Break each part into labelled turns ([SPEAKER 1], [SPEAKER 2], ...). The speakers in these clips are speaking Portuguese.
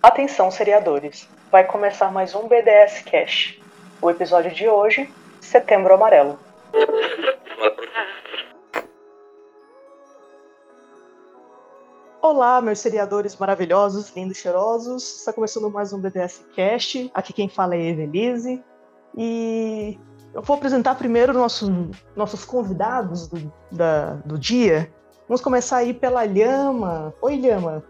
[SPEAKER 1] Atenção, seriadores. Vai começar mais um BDS Cash. O episódio de hoje, Setembro Amarelo. Olá, meus seriadores maravilhosos, lindos, cheirosos. Está começando mais um BDS Cast. Aqui quem fala é Evelise. E eu vou apresentar primeiro nossos, nossos convidados do, da, do dia. Vamos começar aí pela Lhama. Oi, Lhama.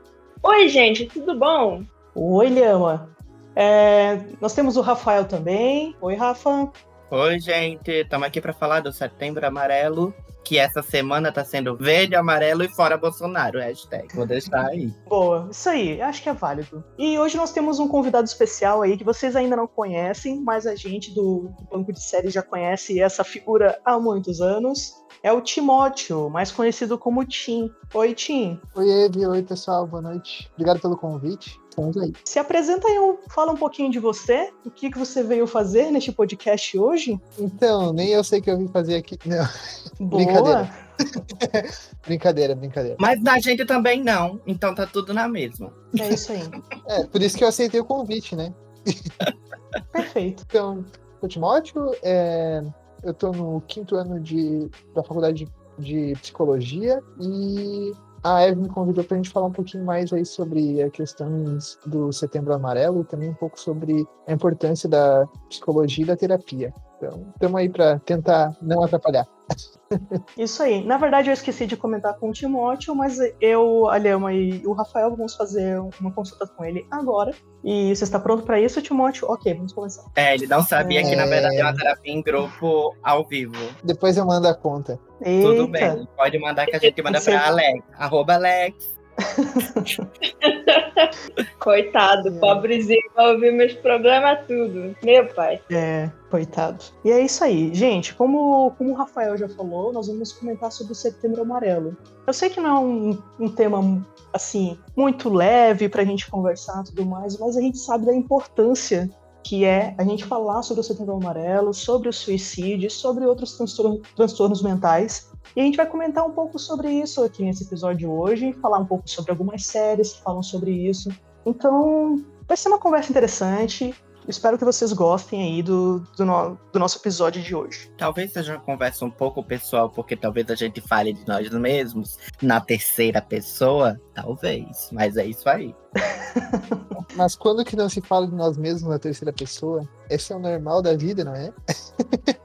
[SPEAKER 2] Oi, gente, tudo bom?
[SPEAKER 1] Oi, Lhama. É, nós temos o Rafael também. Oi, Rafa.
[SPEAKER 3] Oi, gente. Estamos aqui para falar do Setembro Amarelo, que essa semana está sendo verde, amarelo e fora Bolsonaro. Hashtag. Vou deixar aí.
[SPEAKER 1] Boa, isso aí. Acho que é válido. E hoje nós temos um convidado especial aí que vocês ainda não conhecem, mas a gente do, do Banco de Série já conhece essa figura há muitos anos. É o Timóteo, mais conhecido como Tim. Oi, Tim.
[SPEAKER 4] Oi, Evi. Oi, pessoal. Boa noite. Obrigado pelo convite. Aí.
[SPEAKER 1] Se apresenta aí, fala um pouquinho de você, o que, que você veio fazer neste podcast hoje?
[SPEAKER 4] Então, nem eu sei o que eu vim fazer aqui. Não.
[SPEAKER 1] Boa.
[SPEAKER 4] Brincadeira. brincadeira, brincadeira.
[SPEAKER 3] Mas da gente também não, então tá tudo na mesma.
[SPEAKER 1] É isso aí.
[SPEAKER 4] É, por isso que eu aceitei o convite, né?
[SPEAKER 1] Perfeito.
[SPEAKER 4] Então, o Timóteo, é, eu tô no quinto ano de, da faculdade de, de psicologia e a Eve me convidou para a gente falar um pouquinho mais aí sobre a questões do Setembro Amarelo e também um pouco sobre a importância da psicologia e da terapia. Então, estamos aí para tentar não atrapalhar.
[SPEAKER 1] Isso aí. Na verdade, eu esqueci de comentar com o Timóteo, mas eu, a Lhama e o Rafael vamos fazer uma consulta com ele agora. E você está pronto para isso, Timóteo? Ok, vamos começar.
[SPEAKER 3] É, ele não sabia é... que na verdade é uma terapia em grupo ao vivo.
[SPEAKER 4] Depois eu mando a conta.
[SPEAKER 1] Eita.
[SPEAKER 3] Tudo bem. Pode mandar que a gente manda para Alex. Arroba Alex.
[SPEAKER 2] Coitado, é. pobrezinho, vai ouvir meus problemas tudo. Meu pai.
[SPEAKER 1] É, coitado. E é isso aí. Gente, como, como o Rafael já falou, nós vamos comentar sobre o Setembro Amarelo. Eu sei que não é um, um tema, assim, muito leve pra gente conversar e tudo mais, mas a gente sabe da importância que é a gente falar sobre o Setembro Amarelo, sobre o suicídio, sobre outros transtornos, transtornos mentais e a gente vai comentar um pouco sobre isso aqui nesse episódio hoje, falar um pouco sobre algumas séries que falam sobre isso. Então, vai ser uma conversa interessante. Espero que vocês gostem aí do, do, no, do, nosso episódio de hoje.
[SPEAKER 3] Talvez seja uma conversa um pouco pessoal, porque talvez a gente fale de nós mesmos na terceira pessoa, talvez, mas é isso aí.
[SPEAKER 4] mas quando que não se fala de nós mesmos na terceira pessoa? Esse é o normal da vida, não é?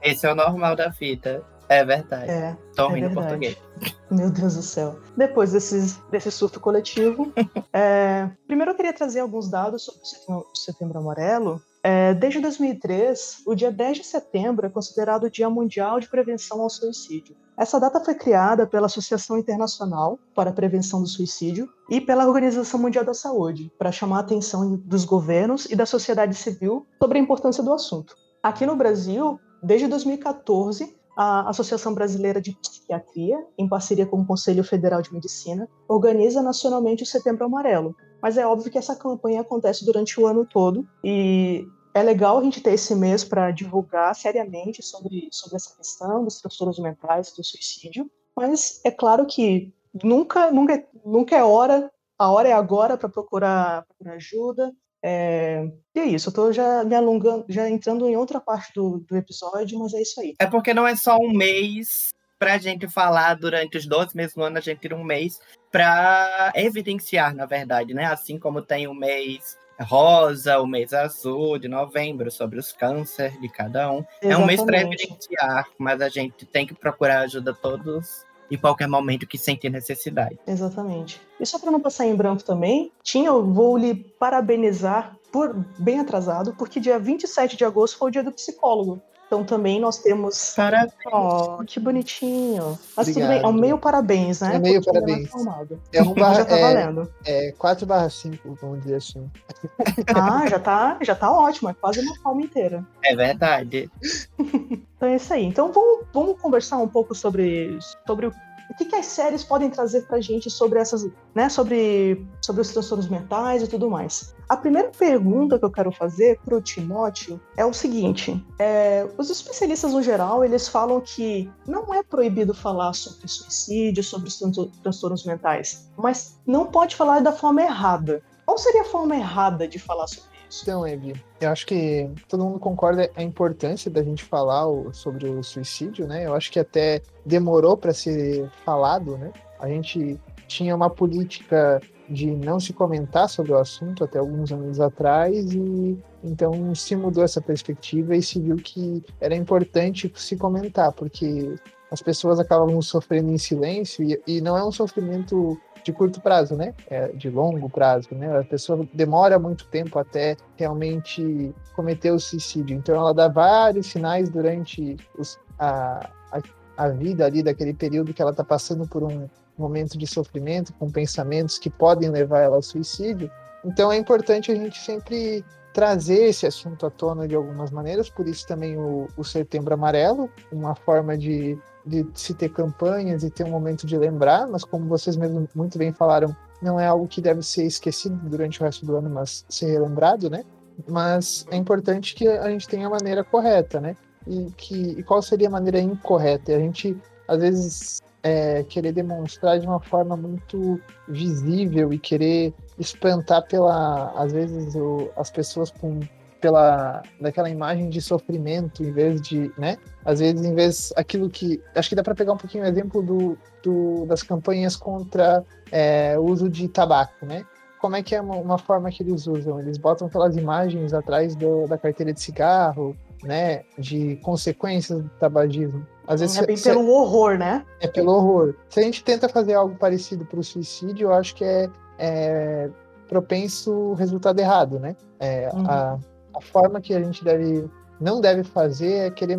[SPEAKER 3] Esse é o normal da vida. É verdade. É, Tô
[SPEAKER 1] rindo
[SPEAKER 3] é português.
[SPEAKER 1] Meu Deus do céu. Depois desse, desse surto coletivo, é, primeiro eu queria trazer alguns dados sobre o Setembro, setembro Amarelo. É, desde 2003, o dia 10 de setembro é considerado o Dia Mundial de Prevenção ao Suicídio. Essa data foi criada pela Associação Internacional para a Prevenção do Suicídio e pela Organização Mundial da Saúde, para chamar a atenção dos governos e da sociedade civil sobre a importância do assunto. Aqui no Brasil, desde 2014, a Associação Brasileira de Psiquiatria, em parceria com o Conselho Federal de Medicina, organiza nacionalmente o Setembro Amarelo. Mas é óbvio que essa campanha acontece durante o ano todo e é legal a gente ter esse mês para divulgar seriamente sobre, sobre essa questão dos transtornos mentais, do suicídio. Mas é claro que nunca, nunca, nunca é hora, a hora é agora para procurar, procurar ajuda, é... E é isso, eu tô já me alongando, já entrando em outra parte do, do episódio, mas é isso aí.
[SPEAKER 3] É porque não é só um mês pra gente falar durante os 12 meses do ano, a gente tira um mês pra evidenciar, na verdade, né? Assim como tem o mês rosa, o mês azul de novembro, sobre os cânceres de cada um. Exatamente. É um mês para evidenciar, mas a gente tem que procurar ajuda todos em qualquer momento que sentir necessidade.
[SPEAKER 1] Exatamente. E só para não passar em branco também, Tinha, eu vou lhe parabenizar por bem atrasado, porque dia 27 de agosto foi o dia do psicólogo. Então também nós temos.
[SPEAKER 3] Parabéns.
[SPEAKER 1] Oh, que bonitinho. Mas Obrigado. tudo bem, é um meio parabéns, né?
[SPEAKER 4] É meio Porque parabéns.
[SPEAKER 1] É um barra, já tá
[SPEAKER 4] é,
[SPEAKER 1] valendo.
[SPEAKER 4] É 4 barra 5, vamos dizer assim.
[SPEAKER 1] Ah, já tá, já tá ótimo, é quase uma palma inteira.
[SPEAKER 3] É verdade.
[SPEAKER 1] então é isso aí. Então vamos, vamos conversar um pouco sobre, sobre o o que, que, as séries podem trazer pra gente sobre essas, né, sobre, sobre os transtornos mentais e tudo mais. A primeira pergunta que eu quero fazer pro Timóteo é o seguinte: é, os especialistas no geral eles falam que não é proibido falar sobre suicídio, sobre os transtornos mentais, mas não pode falar da forma errada. qual seria a forma errada de falar sobre?
[SPEAKER 4] Então, Evi, eu acho que todo mundo concorda a importância da gente falar sobre o suicídio, né? Eu acho que até demorou para ser falado, né? A gente tinha uma política de não se comentar sobre o assunto até alguns anos atrás e então se mudou essa perspectiva e se viu que era importante se comentar porque as pessoas acabam sofrendo em silêncio e, e não é um sofrimento de curto prazo, né? É de longo prazo, né? A pessoa demora muito tempo até realmente cometer o suicídio. Então ela dá vários sinais durante os, a, a, a vida ali daquele período que ela está passando por um momento de sofrimento, com pensamentos que podem levar ela ao suicídio. Então é importante a gente sempre trazer esse assunto à tona de algumas maneiras, por isso também o, o Setembro Amarelo, uma forma de de se ter campanhas e ter um momento de lembrar, mas como vocês mesmo muito bem falaram, não é algo que deve ser esquecido durante o resto do ano, mas ser relembrado, né? Mas é importante que a gente tenha a maneira correta, né? E, que, e qual seria a maneira incorreta? A gente, às vezes, é, querer demonstrar de uma forma muito visível e querer espantar pela, às vezes, o, as pessoas com pela daquela imagem de sofrimento em vez de, né? Às vezes, em vez aquilo que acho que dá para pegar um pouquinho o exemplo do, do das campanhas contra é, o uso de tabaco, né? Como é que é uma, uma, forma que eles usam? Eles botam aquelas imagens atrás do, da carteira de cigarro, né? De consequências do tabagismo.
[SPEAKER 1] Às vezes, é bem se, pelo horror, né?
[SPEAKER 4] É pelo horror. Se a gente tenta fazer algo parecido para o suicídio, eu acho que é, é propenso o resultado errado, né? É, uhum. a, a forma que a gente deve não deve fazer é querer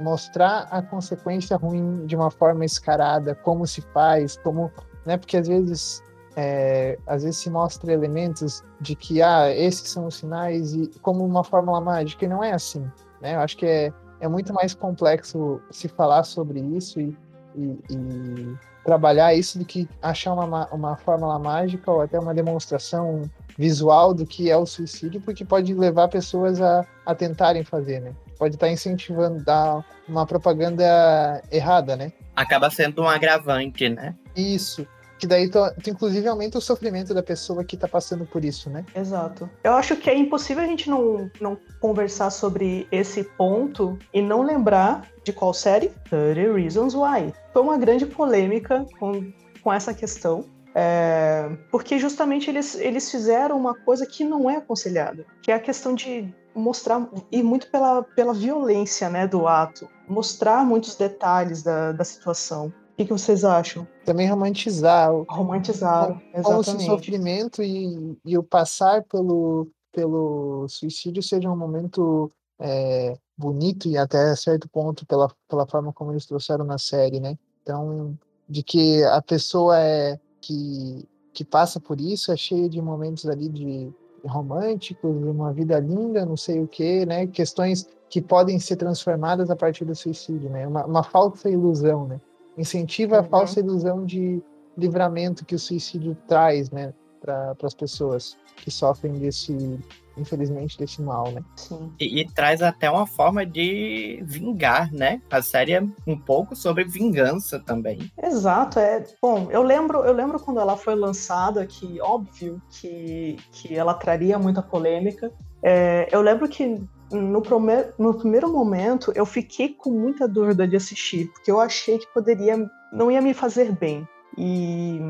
[SPEAKER 4] mostrar a consequência ruim de uma forma escarada, como se faz, como, né? Porque às vezes é, às vezes se mostra elementos de que ah, esses são os sinais e como uma fórmula mágica e não é assim, né? Eu acho que é, é muito mais complexo se falar sobre isso e, e, e trabalhar isso do que achar uma, uma fórmula mágica ou até uma demonstração visual do que é o suicídio, porque pode levar pessoas a, a tentarem fazer, né? Pode estar incentivando, dar uma propaganda errada, né?
[SPEAKER 3] Acaba sendo um agravante, né?
[SPEAKER 4] Isso. Que daí, tu, tu inclusive, aumenta o sofrimento da pessoa que está passando por isso, né?
[SPEAKER 1] Exato. Eu acho que é impossível a gente não, não conversar sobre esse ponto e não lembrar de qual série? 30 Reasons Why. Foi uma grande polêmica com, com essa questão. É, porque justamente eles, eles fizeram uma coisa que não é aconselhada, que é a questão de mostrar, ir muito pela, pela violência né, do ato, mostrar muitos detalhes da, da situação. O que, que vocês acham?
[SPEAKER 4] Também romantizar.
[SPEAKER 1] Romantizar,
[SPEAKER 4] exatamente. Como se o sofrimento e, e o passar pelo, pelo suicídio seja um momento é, bonito e até certo ponto pela, pela forma como eles trouxeram na série, né? Então, de que a pessoa é que, que passa por isso, é cheia de momentos ali de românticos, uma vida linda, não sei o que, né? Questões que podem ser transformadas a partir do suicídio, né? Uma, uma falsa ilusão, né? Incentiva uhum. a falsa ilusão de livramento que o suicídio traz, né? Para as pessoas que sofrem desse infelizmente, desse mal, né?
[SPEAKER 3] Sim. E, e, traz até uma forma de vingar, né? A série é um pouco sobre vingança também.
[SPEAKER 1] Exato, é. Bom, eu lembro, eu lembro quando ela foi lançada que, óbvio, que, que ela traria muita polêmica. É, eu lembro que no, primeiro, no primeiro momento eu fiquei com muita dúvida de assistir, porque eu achei que poderia. não ia me fazer bem. E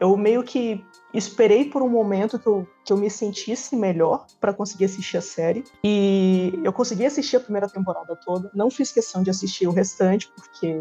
[SPEAKER 1] eu meio que esperei por um momento que eu, que eu me sentisse melhor para conseguir assistir a série. E eu consegui assistir a primeira temporada toda. Não fiz questão de assistir o restante, porque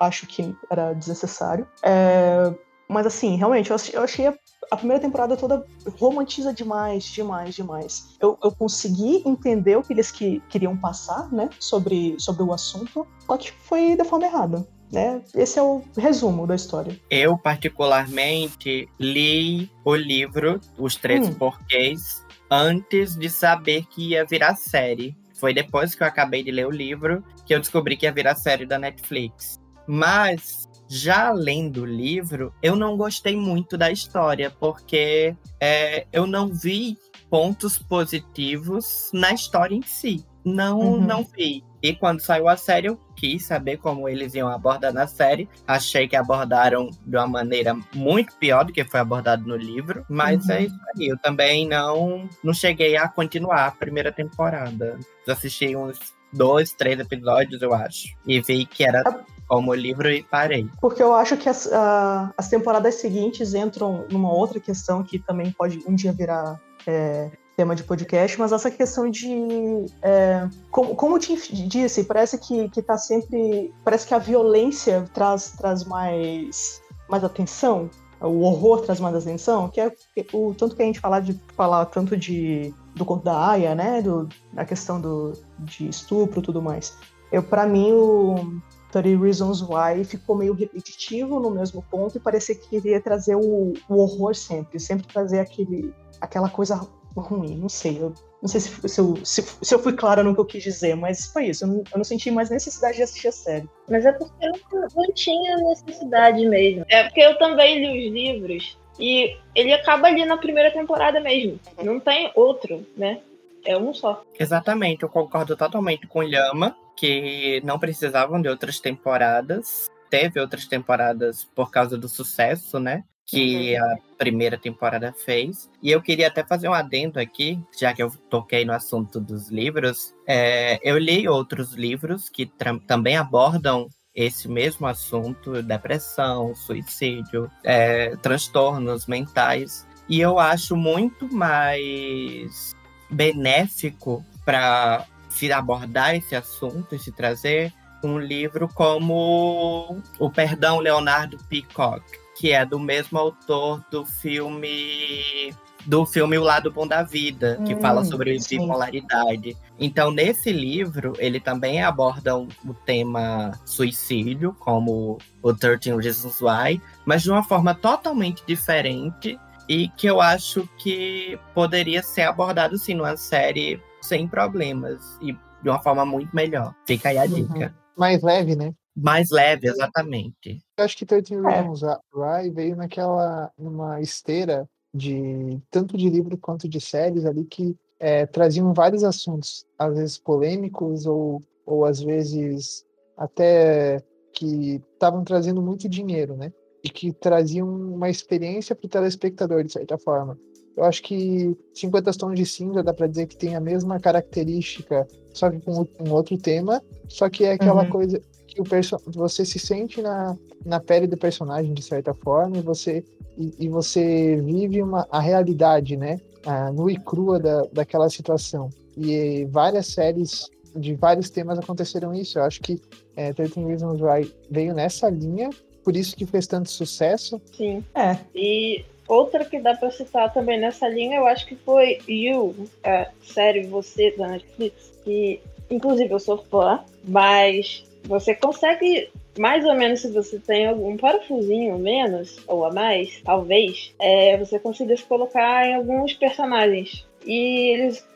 [SPEAKER 1] acho que era desnecessário. É, mas assim, realmente, eu achei a, a, primeira temporada toda romantiza demais, demais, demais. Eu, eu consegui entender o que eles que, queriam passar, né, sobre, sobre o assunto, só que foi da forma errada. Né? Esse é o resumo da história.
[SPEAKER 3] Eu, particularmente, li o livro Os Três hum. Porquês antes de saber que ia virar série. Foi depois que eu acabei de ler o livro que eu descobri que ia virar série da Netflix. Mas, já lendo o livro, eu não gostei muito da história, porque é, eu não vi pontos positivos na história em si. não,
[SPEAKER 1] Uhum.
[SPEAKER 3] não vi. E quando saiu a série, eu quis saber como eles iam abordar na série. Achei que abordaram de uma maneira muito pior do que foi abordado no livro. Mas
[SPEAKER 1] Uhum.
[SPEAKER 3] é isso aí. Eu também não, não cheguei a continuar a primeira temporada. Eu assisti uns dois, três episódios, eu acho. E vi que era como o livro e parei.
[SPEAKER 1] Porque eu acho que as, ah, as temporadas seguintes entram numa outra questão que também pode um dia virar é, tema de podcast, mas essa questão de. é, como, como eu te disse, parece que, que tá sempre. Parece que a violência traz, traz mais, mais atenção. O horror traz mais atenção, que é o tanto que a gente falar de falar tanto de do conto da Aya, né, do, a questão do, de estupro e tudo mais. Eu, para mim, o, 30 Reasons Why ficou meio repetitivo no mesmo ponto e parecia que queria trazer o, o horror sempre, sempre trazer aquele, aquela coisa ruim, não sei, eu não sei se, se, eu, se, se eu fui clara no que eu quis dizer, mas foi isso, eu não, eu não senti mais necessidade de assistir a série.
[SPEAKER 2] Mas é porque eu não, não tinha necessidade mesmo. É porque eu também li os livros e ele acaba ali na primeira temporada mesmo. Não tem outro, né? É um só.
[SPEAKER 3] Exatamente, eu concordo totalmente com o Lhama, que não precisavam de outras temporadas. Teve outras temporadas por causa do sucesso, né? Que a primeira temporada fez. E eu queria até fazer um adendo aqui, já que eu toquei no assunto dos livros. É, eu li outros livros que também abordam esse mesmo assunto: depressão, suicídio, é, transtornos mentais. E eu acho muito mais benéfico para se abordar esse assunto e se trazer um livro como O Perdão Leonardo Peacock, que é do mesmo autor do filme do filme O Lado Bom da Vida, que
[SPEAKER 1] Hum,
[SPEAKER 3] fala sobre
[SPEAKER 1] sim.
[SPEAKER 3] bipolaridade. Então, nesse livro, ele também aborda o tema suicídio, como o 13 Reasons Why, mas de uma forma totalmente diferente e que eu acho que poderia ser abordado sim numa série sem problemas e de uma forma muito melhor. Fica aí a
[SPEAKER 1] Uhum.
[SPEAKER 3] dica.
[SPEAKER 4] Mais leve, né?
[SPEAKER 3] Mais leve, exatamente.
[SPEAKER 4] Eu acho que 13
[SPEAKER 1] É.
[SPEAKER 4] Reasons Why veio naquela numa esteira de tanto de livro quanto de séries ali que é, traziam vários assuntos, às vezes polêmicos ou, ou às vezes até que estavam trazendo muito dinheiro, né? E que traziam uma experiência para o telespectador, de certa forma. Eu acho que 50 Tons de Cinza dá para dizer que tem a mesma característica, só que com um outro tema, só que é aquela
[SPEAKER 1] Uhum.
[SPEAKER 4] coisa que o perso você se sente na, na pele do personagem de certa forma e você e, e você vive uma, a realidade, né? A nua e crua da, daquela situação. E várias séries de vários temas aconteceram isso. Eu acho que é, 13 Reasons Why veio nessa linha, por isso que fez tanto sucesso.
[SPEAKER 2] Sim.
[SPEAKER 1] É,
[SPEAKER 2] E outra que dá pra citar também nessa linha, eu acho que foi You, a série Você da Netflix, que inclusive eu sou fã, mas você consegue, mais ou menos, se você tem algum parafusinho menos ou a mais, talvez, é, você consiga se colocar em alguns personagens. E eles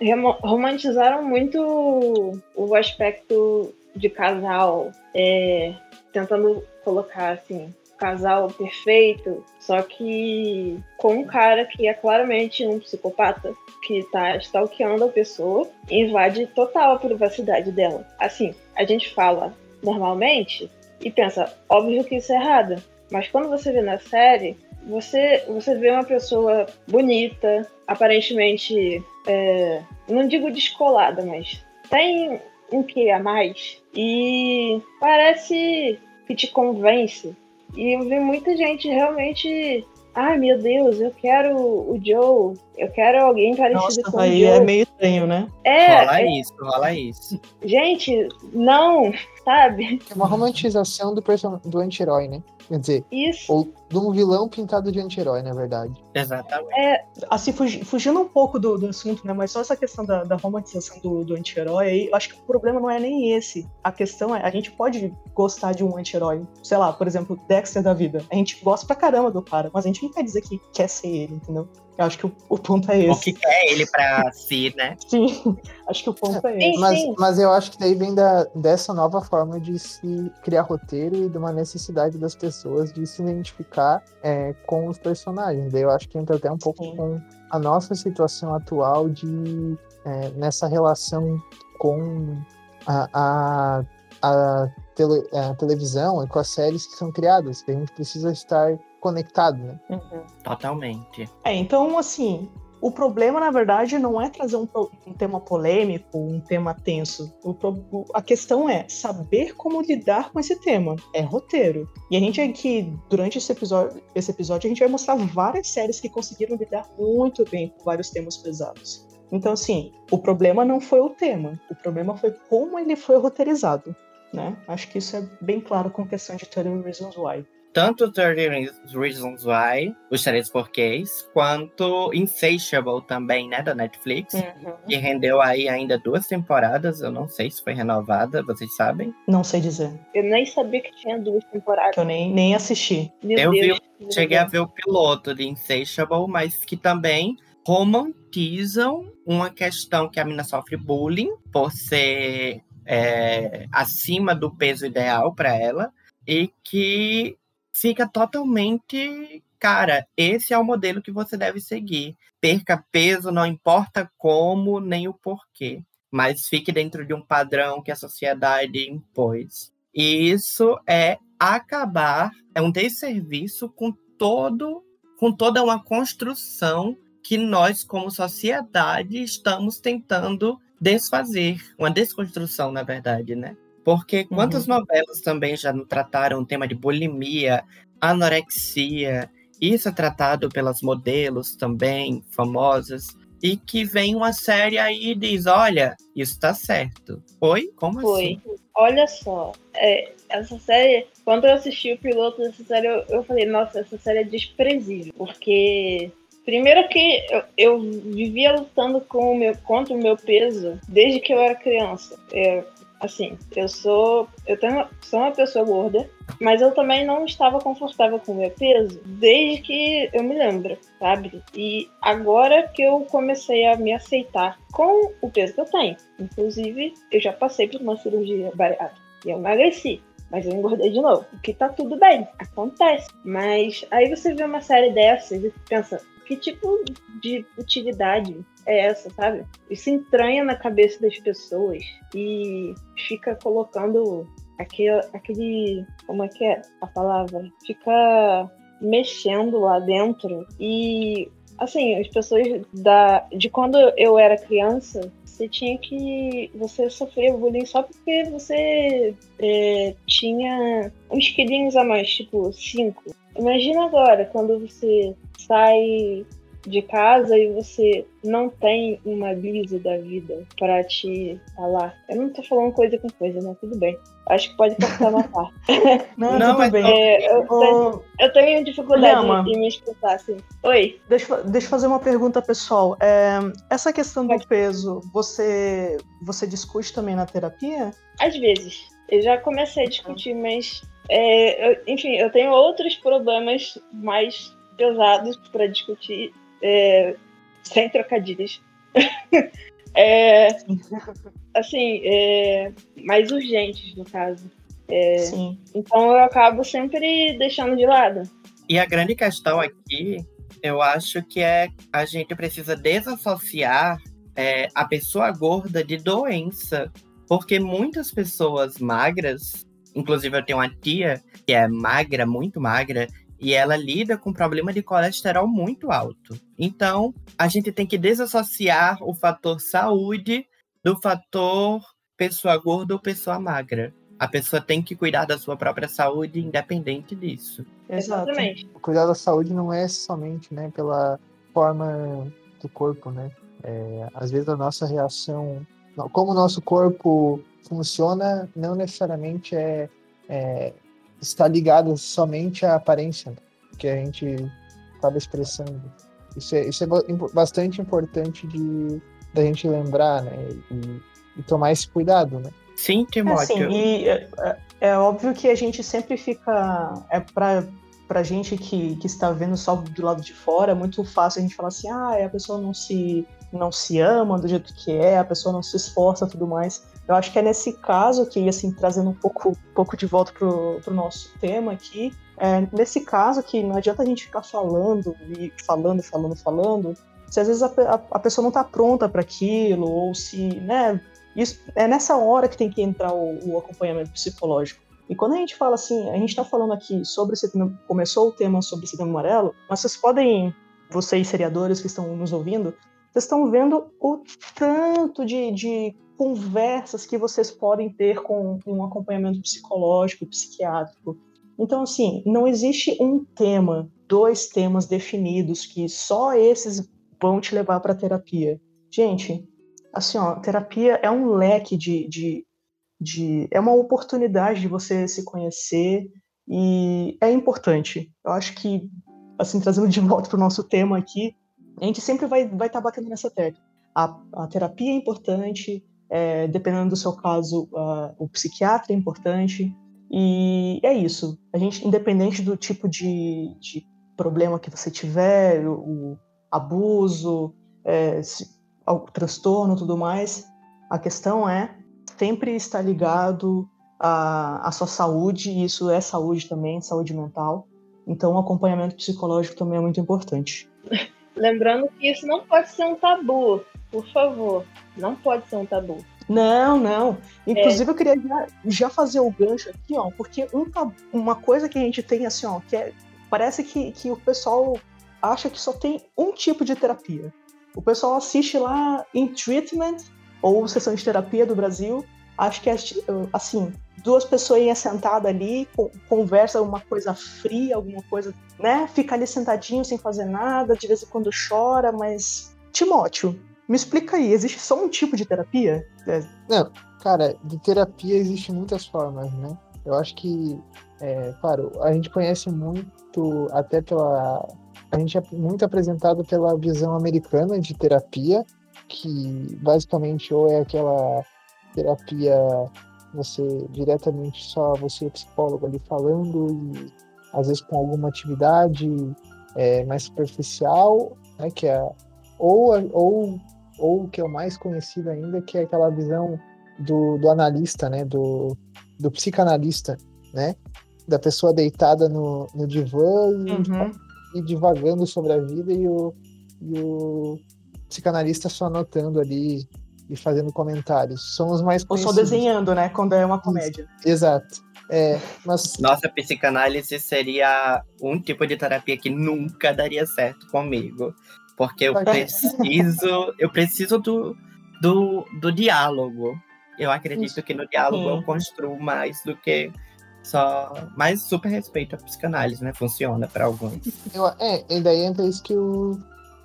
[SPEAKER 2] romantizaram muito o aspecto de casal, é, tentando colocar assim, casal perfeito, só que com um cara que é claramente um psicopata, que tá stalkeando a pessoa e invade total a privacidade dela. Assim, a gente fala normalmente e pensa, óbvio que isso é errado, mas quando você vê na série, você, você vê uma pessoa bonita, aparentemente, é, não digo descolada, mas tem um que a mais e parece que te convence. E eu vi muita gente realmente. Ai meu Deus, eu quero o Joe, eu quero alguém parecido
[SPEAKER 1] nossa,
[SPEAKER 2] com o
[SPEAKER 1] aí
[SPEAKER 2] Joe.
[SPEAKER 1] é meio estranho, né?
[SPEAKER 2] É,
[SPEAKER 3] rola
[SPEAKER 2] é-
[SPEAKER 3] isso, rola isso.
[SPEAKER 2] gente, não, sabe?
[SPEAKER 4] É uma romantização do, do anti-herói, né? Quer dizer,
[SPEAKER 2] Isso.
[SPEAKER 4] ou de um vilão pintado de anti-herói, na verdade.
[SPEAKER 3] Exatamente.
[SPEAKER 1] Assim, fugi- fugindo um pouco do, do assunto, né? Mas só essa questão da, da romantização do, do anti-herói aí, eu acho que o problema não é nem esse. A questão é, a gente pode gostar de um anti-herói. Sei lá, por exemplo, Dexter da vida. A gente gosta pra caramba do cara, mas a gente não quer dizer que quer ser ele, entendeu? Eu acho que o, o ponto é
[SPEAKER 3] O
[SPEAKER 1] esse.
[SPEAKER 3] que quer ele pra si, né?
[SPEAKER 1] Sim, acho que o ponto é esse.
[SPEAKER 4] Mas, mas eu acho que daí vem da, dessa nova forma de se criar roteiro e de uma necessidade das pessoas de se identificar é, com os personagens. Daí eu acho que entra até um pouco
[SPEAKER 1] Sim.
[SPEAKER 4] com a nossa situação atual de é, nessa relação com a, a, a, tele, a, televisão e com as séries que são criadas, que a gente precisa estar conectado, né?
[SPEAKER 3] Uhum. Totalmente.
[SPEAKER 1] É, então, assim, o problema, na verdade, não é trazer um, um tema polêmico, um tema tenso. O, a questão é saber como lidar com esse tema. É roteiro. E a gente aqui, durante esse episódio, esse episódio, a gente vai mostrar várias séries que conseguiram lidar muito bem com vários temas pesados. Então, assim, o problema não foi o tema, o problema foi como ele foi roteirizado. Né? Acho que isso é bem claro com a questão de 30 Reasons Why
[SPEAKER 3] tanto 30 Reasons Why, os três porquês, quanto Insatiable também, né, da Netflix, uhum. que rendeu aí ainda duas temporadas, eu não sei se foi renovada, vocês sabem?
[SPEAKER 1] Não sei dizer.
[SPEAKER 2] Eu nem sabia que tinha duas temporadas.
[SPEAKER 1] Que eu nem, nem assisti.
[SPEAKER 3] Meu eu Deus, vi, cheguei Deus. a ver o piloto de Insatiable, mas que também romantizam uma questão que a mina sofre bullying por ser é, acima do peso ideal para ela e que fica totalmente. Cara, esse é o modelo que você deve seguir. Perca peso, não importa como nem o porquê, mas fique dentro de um padrão que a sociedade impôs. E isso é acabar, é um desserviço com todo, com toda uma construção que nós, como sociedade, estamos tentando desfazer, uma desconstrução, na verdade, né? Porque quantas uhum. novelas também já trataram o tema de bulimia, anorexia, isso é tratado pelas modelos também, famosas, e que vem uma série aí e diz, olha, isso tá certo. Oi? Como
[SPEAKER 2] Foi.
[SPEAKER 3] assim?
[SPEAKER 2] Olha só, é, essa série, quando eu assisti o piloto dessa série, eu, eu falei, nossa, essa série é desprezível, porque Primeiro que eu, eu, vivia lutando com o meu, contra o meu peso desde que eu era criança. É, assim, eu sou. Eu tenho, sou uma pessoa gorda, mas eu também não estava confortável com o meu peso desde que eu me lembro, sabe? E agora que eu comecei a me aceitar com o peso que eu tenho. Inclusive, eu já passei por uma cirurgia bariátrica e eu emagreci. Mas eu engordei de novo. O que tá tudo bem, acontece. Mas aí você vê uma série dessas e pensa, que tipo de utilidade é essa, sabe? Isso entranha na cabeça das pessoas e fica colocando aquele, aquele como é que é a palavra? Fica mexendo lá dentro e assim, as pessoas da de quando eu era criança, você tinha que você sofria bullying só porque você é, tinha uns quilinhos a mais, tipo cinco. Imagina agora quando você sai de casa e você não tem uma brisa da vida para te falar. Eu não tô falando coisa com coisa, né? Tudo bem. Acho que pode cortar uma parte.
[SPEAKER 1] Não, não tudo bem.
[SPEAKER 2] É, eu, tenho, eu, tenho dificuldade em me expressar, assim. Oi.
[SPEAKER 1] Deixa, deixa eu fazer uma pergunta, pessoal. É, essa questão do peso, você, você discute também na terapia?
[SPEAKER 2] Às vezes. Eu já comecei a discutir, mas é, eu, enfim, eu tenho outros problemas mais pesados para discutir, é, sem trocadilhos. é, assim, é, mais urgentes, no caso. É, então eu acabo sempre deixando de lado.
[SPEAKER 3] E a grande questão aqui, eu acho que é a gente precisa desassociar é, a pessoa gorda de doença. Porque muitas pessoas magras, inclusive eu tenho uma tia que é magra, muito magra, e ela lida com problema de colesterol muito alto. Então, a gente tem que desassociar o fator saúde do fator pessoa gorda ou pessoa magra. A pessoa tem que cuidar da sua própria saúde independente disso.
[SPEAKER 2] Exatamente.
[SPEAKER 4] Cuidar da saúde não é somente né, pela forma do corpo, né? É, às vezes a nossa reação, como o nosso corpo funciona, não necessariamente é, é está ligado somente à aparência que a gente estava expressando. Isso é, isso é bastante importante de da gente lembrar, né? E, e tomar esse cuidado, né?
[SPEAKER 3] Sim, Timóteo.
[SPEAKER 1] Assim, e é, é, é, óbvio que a gente sempre fica. É para pra gente que, que está vendo só do lado de fora, é muito fácil a gente falar assim, ah, a pessoa não se, não se ama do jeito que é, a pessoa não se esforça tudo mais. Eu acho que é nesse caso que, assim, trazendo um pouco, pouco de volta pro, pro nosso tema aqui, é nesse caso que não adianta a gente ficar falando e falando, falando, falando, se às vezes a, a, a pessoa não está pronta para aquilo, ou se, né, isso, é nessa hora que tem que entrar o, o acompanhamento psicológico. E quando a gente fala assim, a gente está falando aqui sobre setembro, começou o tema sobre setembro amarelo, mas vocês podem, vocês seriadores que estão nos ouvindo, vocês estão vendo o tanto de, de conversas que vocês podem ter com um acompanhamento psicológico, psiquiátrico. Então, assim, não existe um tema, dois temas definidos que só esses vão te levar para terapia. Gente, assim, ó, terapia é um leque de, de de é uma oportunidade de você se conhecer e é importante. Eu acho que assim trazendo de volta para o nosso tema aqui, a gente sempre vai vai estar tá batendo nessa tecla. A, a terapia é importante, é, dependendo do seu caso, uh, o psiquiatra é importante e é isso. A gente, independente do tipo de, de problema que você tiver, o, o abuso, é, se, o transtorno, tudo mais, a questão é sempre está ligado à, à sua saúde, e isso é saúde também, saúde mental. Então, o acompanhamento psicológico também é muito importante.
[SPEAKER 2] Lembrando que isso não pode ser um tabu, por favor. Não pode ser um tabu.
[SPEAKER 1] Não, não. Inclusive, é. eu queria já, já, fazer o gancho aqui, ó, porque um, uma coisa que a gente tem, assim, ó, que é, parece que, que o pessoal acha que só tem um tipo de terapia. O pessoal assiste lá em treatment ou sessão de terapia do Brasil. Acho que é assim, duas pessoas sentadas ali, conversa uma coisa fria, alguma coisa, né? Fica ali sentadinho sem fazer nada, de vez em quando chora, mas Timóteo, me explica aí, existe só um tipo de terapia?
[SPEAKER 4] É. Não, cara, de terapia existe muitas formas, né? Eu acho que, é, claro, a gente conhece muito até pela a gente é muito apresentado pela visão americana de terapia, que basicamente ou é aquela terapia você diretamente só você o psicólogo ali falando e às vezes com alguma atividade é, mais superficial, né, que é ou ou ou que é o mais conhecido ainda, que é aquela visão do, do analista, né, do, do psicanalista, né, da pessoa deitada no, no divã e, uhum. e divagando sobre a vida e o, e o psicanalista só anotando ali e fazendo comentários. São os mais
[SPEAKER 1] conhecidos. Ou só desenhando, né? Quando é uma comédia.
[SPEAKER 4] Exato. É, mas...
[SPEAKER 3] Nossa, psicanálise seria um tipo de terapia que nunca daria certo comigo. Porque eu preciso, eu preciso do, do, do diálogo. Eu acredito Isso. que no diálogo Sim. eu construo mais do que só. Mas super respeito a psicanálise, né? Funciona para alguns.
[SPEAKER 4] Eu, é, e daí entra isso que o,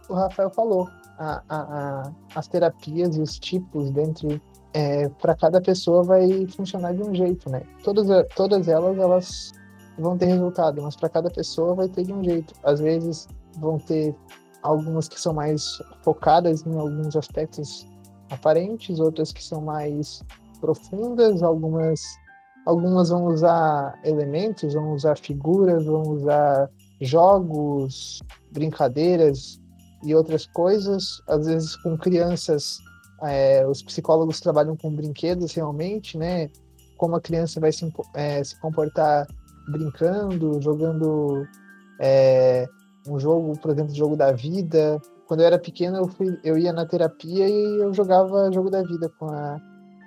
[SPEAKER 4] o Rafael falou a, a, as terapias e os tipos é, para cada pessoa vai funcionar de um jeito, né? Todas, todas elas elas vão ter resultado, mas para cada pessoa vai ter de um jeito. Às vezes vão ter algumas que são mais focadas em alguns aspectos aparentes, outras que são mais profundas, algumas algumas vão usar elementos, vão usar figuras, vão usar jogos, brincadeiras e outras coisas. Às vezes, com crianças, é, os psicólogos trabalham com brinquedos realmente, né? Como a criança vai se, é, se comportar brincando, jogando é, um jogo, por exemplo, jogo da vida. Quando eu era pequeno, eu, fui, eu ia na terapia e eu jogava jogo da vida com a,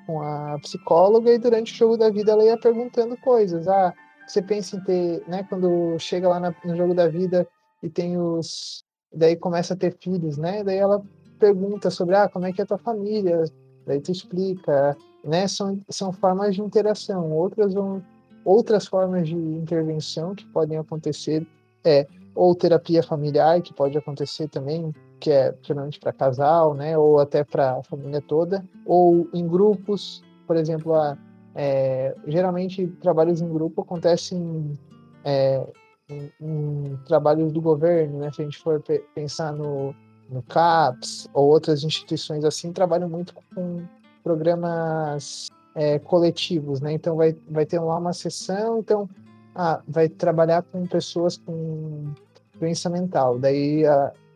[SPEAKER 4] com a psicóloga e durante o jogo da vida ela ia perguntando coisas. Ah, você pensa em ter, né? Quando chega lá na, no jogo da vida e tem os, daí começa a ter filhos, né? Daí ela pergunta sobre, ah, como é que é a tua família? Daí tu explica, né? São, são formas de interação. Outras vão, outras formas de intervenção que podem acontecer é ou terapia familiar que pode acontecer também, que é geralmente para casal, né? Ou até para a família toda, ou em grupos, por exemplo, a, é, geralmente trabalhos em grupo acontecem é, em, em, trabalhos do governo, né? Se a gente for pensar no, no CAPS ou outras instituições assim, trabalham muito com programas é, coletivos, né? Então vai, vai ter lá uma sessão, então ah, vai trabalhar com pessoas com doença mental. Daí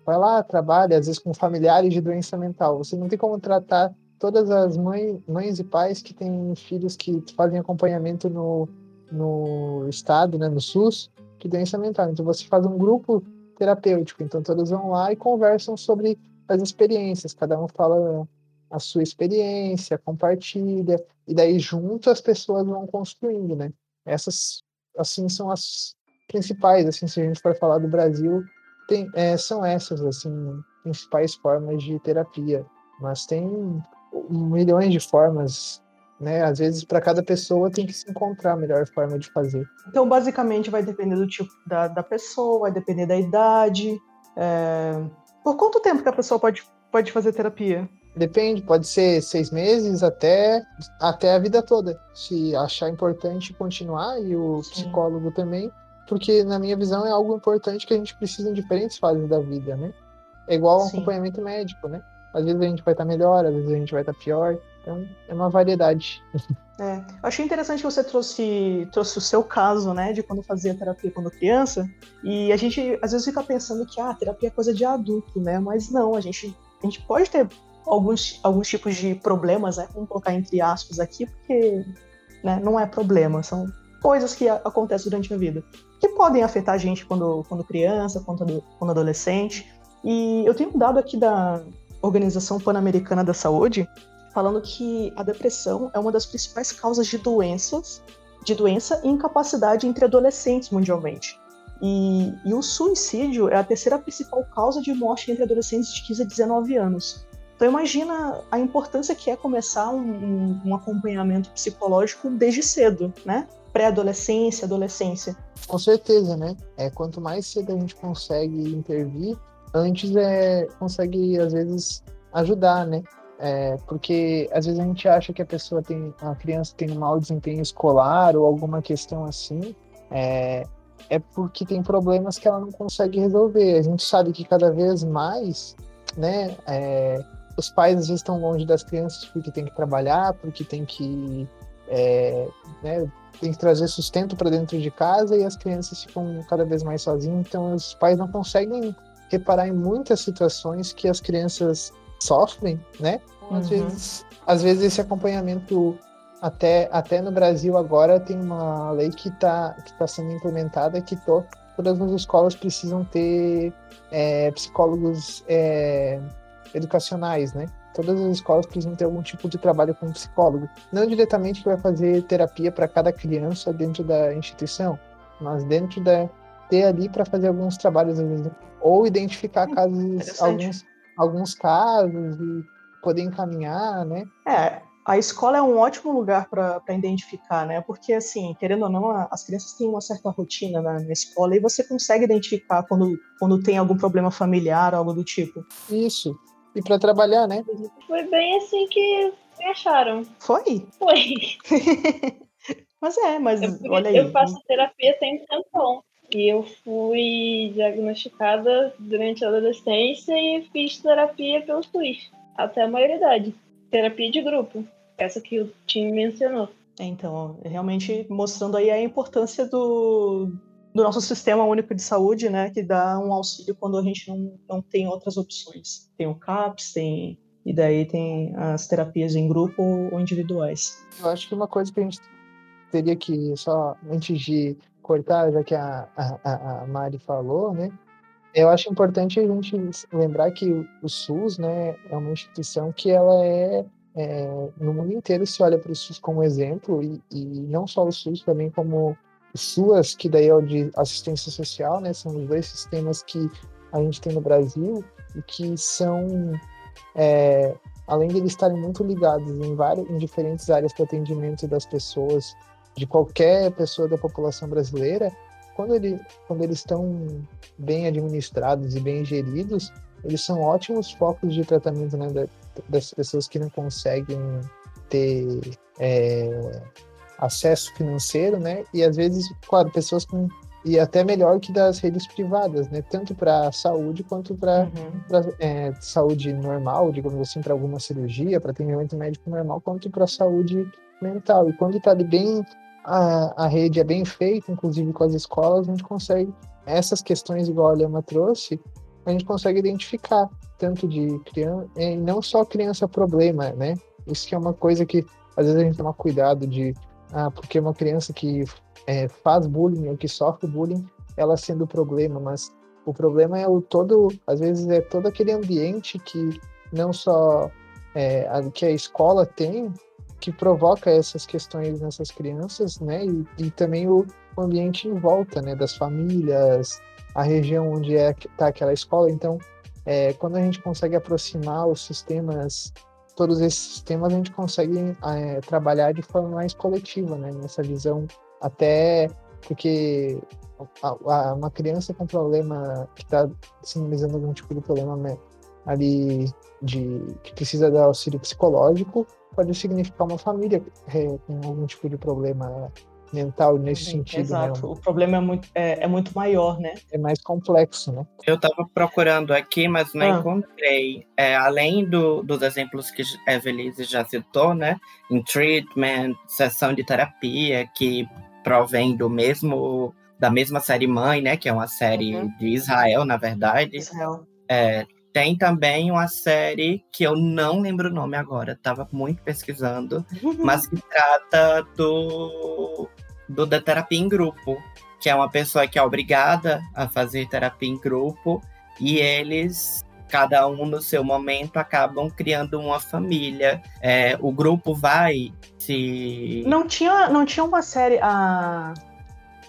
[SPEAKER 4] vai lá, trabalha, às vezes com familiares de doença mental. Você não tem como tratar todas as mães, mães e pais que têm filhos que fazem acompanhamento no, no estado, né, no SUS, de doença mental. Então você faz um grupo terapêutico, então todos vão lá e conversam sobre as experiências, cada um fala a sua experiência, compartilha, e daí junto as pessoas vão construindo, né? Essas, assim, são as principais, assim, se a gente for falar do Brasil, tem, é, são essas, assim, principais formas de terapia. Mas tem milhões de formas, né? Às vezes, para cada pessoa tem que se encontrar a melhor forma de fazer.
[SPEAKER 1] Então, basicamente, vai depender do tipo da, da pessoa, vai depender da idade. É... Por quanto tempo que a pessoa pode, pode fazer terapia?
[SPEAKER 4] Depende, pode ser seis meses até, até a vida toda. Se achar importante continuar, e o Sim. psicólogo também, porque na minha visão é algo importante que a gente precisa em diferentes fases da vida, né? É igual ao acompanhamento médico, né? Às vezes a gente vai estar melhor, às vezes a gente vai estar pior. Então, é uma variedade.
[SPEAKER 1] É. Eu achei interessante que você trouxe, trouxe o seu caso, né, de quando fazia terapia quando criança. E a gente, às vezes, fica pensando que, ah, terapia é coisa de adulto, né? Mas não, a gente, a gente pode ter alguns, alguns tipos de problemas, né? Vamos colocar entre aspas aqui, porque né, não é problema, são coisas que acontecem durante a vida. Que podem afetar a gente quando, quando criança, quando, quando adolescente. E eu tenho um dado aqui da Organização Pan-Americana da Saúde, falando que a depressão é uma das principais causas de doenças, de doença e incapacidade entre adolescentes mundialmente. E, e, o suicídio é a terceira principal causa de morte entre adolescentes de 15 a 19 anos. Então imagina a importância que é começar um, um, um acompanhamento psicológico desde cedo, né? Pré-adolescência, adolescência.
[SPEAKER 4] Com certeza, né? É, quanto mais cedo a gente consegue intervir, antes é, consegue, às vezes, ajudar, né? É, porque às vezes a gente acha que a pessoa tem, a criança tem um mau desempenho escolar ou alguma questão assim, é, é porque tem problemas que ela não consegue resolver. A gente sabe que cada vez mais, né, é, os pais às vezes estão longe das crianças porque tem que trabalhar, porque tem que, é, né, tem que trazer sustento para dentro de casa e as crianças ficam cada vez mais sozinhas. Então os pais não conseguem reparar em muitas situações que as crianças sofrem, né? Às, uhum. vezes, às vezes esse acompanhamento até, até no Brasil agora tem uma lei que está que tá sendo implementada que to, todas as escolas precisam ter é, psicólogos é, educacionais, né? Todas as escolas precisam ter algum tipo de trabalho com psicólogo. Não diretamente que vai fazer terapia para cada criança dentro da instituição, mas dentro da ter ali para fazer alguns trabalhos ou identificar casos alguns alguns casos e poder encaminhar, né?
[SPEAKER 1] É, a escola é um ótimo lugar para identificar, né? Porque, assim, querendo ou não, as crianças têm uma certa rotina na, na, escola e você consegue identificar quando, quando tem algum problema familiar, algo do tipo.
[SPEAKER 4] Isso. E para trabalhar, né?
[SPEAKER 2] Foi bem assim que me acharam.
[SPEAKER 1] Foi?
[SPEAKER 2] Foi.
[SPEAKER 1] mas é, mas
[SPEAKER 2] eu,
[SPEAKER 1] olha aí.
[SPEAKER 2] Eu faço terapia tem um tempão. E eu fui diagnosticada durante a adolescência e fiz terapia pelo SUS, até a maioridade. Terapia de grupo, essa que o time mencionou.
[SPEAKER 1] É, então, realmente mostrando aí a importância do, do nosso sistema único de saúde, né, que dá um auxílio quando a gente não, não tem outras opções. Tem o CAPS, tem e daí tem as terapias em grupo ou individuais.
[SPEAKER 4] Eu acho que uma coisa que a gente teria que só antes de cortar, já que a, a, a Mari falou, né? Eu acho importante a gente lembrar que o SUS, né, é uma instituição que ela é, é no mundo inteiro se olha para o SUS como exemplo e, e, não só o SUS, também como o SUAS, que daí é o de assistência social, né? São os dois sistemas que a gente tem no Brasil e que são, é, além de eles estarem muito ligados em várias, em diferentes áreas de atendimento das pessoas de qualquer pessoa da população brasileira, quando, ele, quando eles estão bem administrados e bem geridos, eles são ótimos focos de tratamento né, das pessoas que não conseguem ter é, acesso financeiro, né? E às vezes, claro, pessoas com e até melhor que das redes privadas, né? Tanto para saúde quanto para uhum. é, saúde normal, digamos assim, para alguma cirurgia, para atendimento médico normal, quanto para saúde mental. E quando está bem a, a rede é bem feita, inclusive com as escolas, a gente consegue essas questões, igual a Lema trouxe, a gente consegue identificar tanto de criança, e não só criança problema, né? Isso que é uma coisa que às vezes a gente toma cuidado de, ah, porque uma criança que é, faz bullying ou que sofre bullying, ela sendo o problema, mas o problema é o todo, às vezes é todo aquele ambiente que não só é, a, que a escola tem que provoca essas questões nessas crianças, né? E, e também o, ambiente em volta, né? Das famílias, a região onde é tá aquela escola. Então, é, quando a gente consegue aproximar os sistemas, todos esses sistemas, a gente consegue é, trabalhar de forma mais coletiva, né? Nessa visão, até porque uma criança com problema que está sinalizando algum tipo de problema né, ali de que precisa de auxílio psicológico pode significar uma família é, com algum tipo de problema mental nesse Sim, sentido.
[SPEAKER 1] Né? Exato, né? o problema é muito, é, é, muito maior, né?
[SPEAKER 4] É mais complexo, né?
[SPEAKER 3] Eu estava procurando aqui, mas não ah. encontrei. É, além do, dos exemplos que Evelise já citou, né? Em treatment, sessão de terapia, que provém do mesmo da mesma série mãe, né? Que é uma série uhum. de Israel, na verdade.
[SPEAKER 1] Israel.
[SPEAKER 3] É, tem também uma série que eu não lembro o nome agora, estava muito pesquisando, mas que trata do, do da terapia em grupo, que é uma pessoa que é obrigada a fazer terapia em grupo e eles cada um no seu momento acabam criando uma família. É, o grupo vai se.
[SPEAKER 1] Não tinha, não tinha uma série. A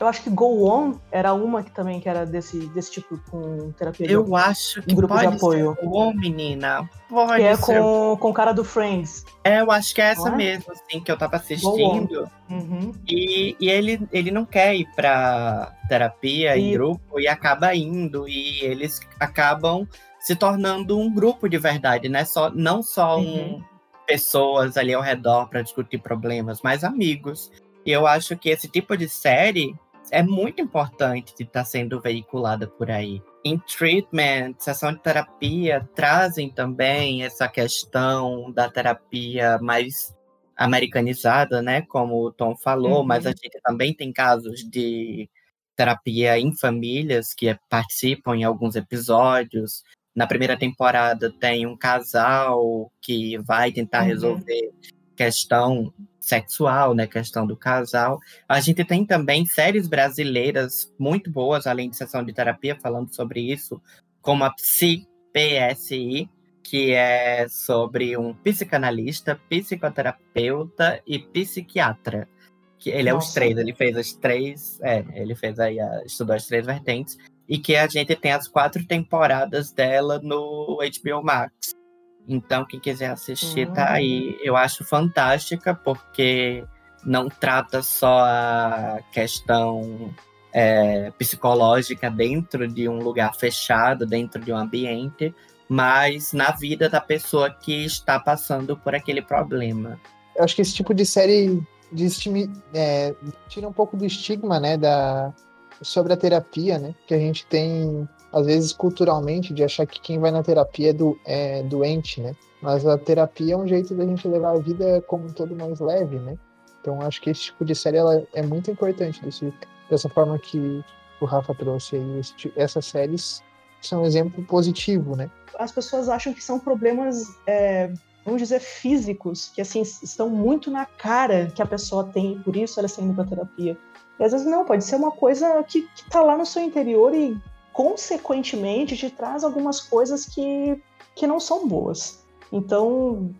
[SPEAKER 1] eu acho que Go On era uma que também que era desse, desse tipo com terapia
[SPEAKER 3] Eu de, acho que grupo
[SPEAKER 1] de apoio.
[SPEAKER 3] Go On, menina. Pode
[SPEAKER 1] que
[SPEAKER 3] é
[SPEAKER 1] com, com o cara do Friends.
[SPEAKER 3] É, eu acho que é essa é? mesmo, assim, que eu tava assistindo.
[SPEAKER 1] Uhum.
[SPEAKER 3] E, e ele, ele não quer ir pra terapia e... em grupo e acaba indo. E eles acabam se tornando um grupo de verdade, né? Só, não só uhum. um, pessoas ali ao redor para discutir problemas, mas amigos. E eu acho que esse tipo de série é muito importante de estar tá sendo veiculada por aí. Em treatment, sessão de terapia, trazem também essa questão da terapia mais americanizada, né? Como o Tom falou, uhum. mas a gente também tem casos de terapia em famílias que participam em alguns episódios. Na primeira temporada tem um casal que vai tentar uhum. resolver questão sexual, né, questão do casal. A gente tem também séries brasileiras muito boas, além de sessão de terapia, falando sobre isso, como a Psi, PSI, que é sobre um psicanalista, psicoterapeuta e psiquiatra. Que ele Nossa. é os três, ele fez as três, é, ele fez aí, a, estudou as três vertentes, e que a gente tem as quatro temporadas dela no HBO Max. Então, quem quiser assistir, uhum. tá aí. Eu acho fantástica, porque não trata só a questão é, psicológica dentro de um lugar fechado, dentro de um ambiente, mas na vida da pessoa que está passando por aquele problema.
[SPEAKER 4] Eu acho que esse tipo de série de é, tira um pouco do estigma, né, da, sobre a terapia, né, que a gente tem às vezes culturalmente, de achar que quem vai na terapia é, do, é doente, né? Mas a terapia é um jeito da gente levar a vida como um todo mais leve, né? Então acho que esse tipo de série ela é muito importante desse, dessa forma que o Rafa trouxe aí. Esse, essas séries são um exemplo positivo, né?
[SPEAKER 1] As pessoas acham que são problemas, é, vamos dizer, físicos, que assim estão muito na cara que a pessoa tem, por isso ela está indo para terapia. E às vezes não, pode ser uma coisa que, que tá lá no seu interior e consequentemente te traz algumas coisas que, que não são boas. Então,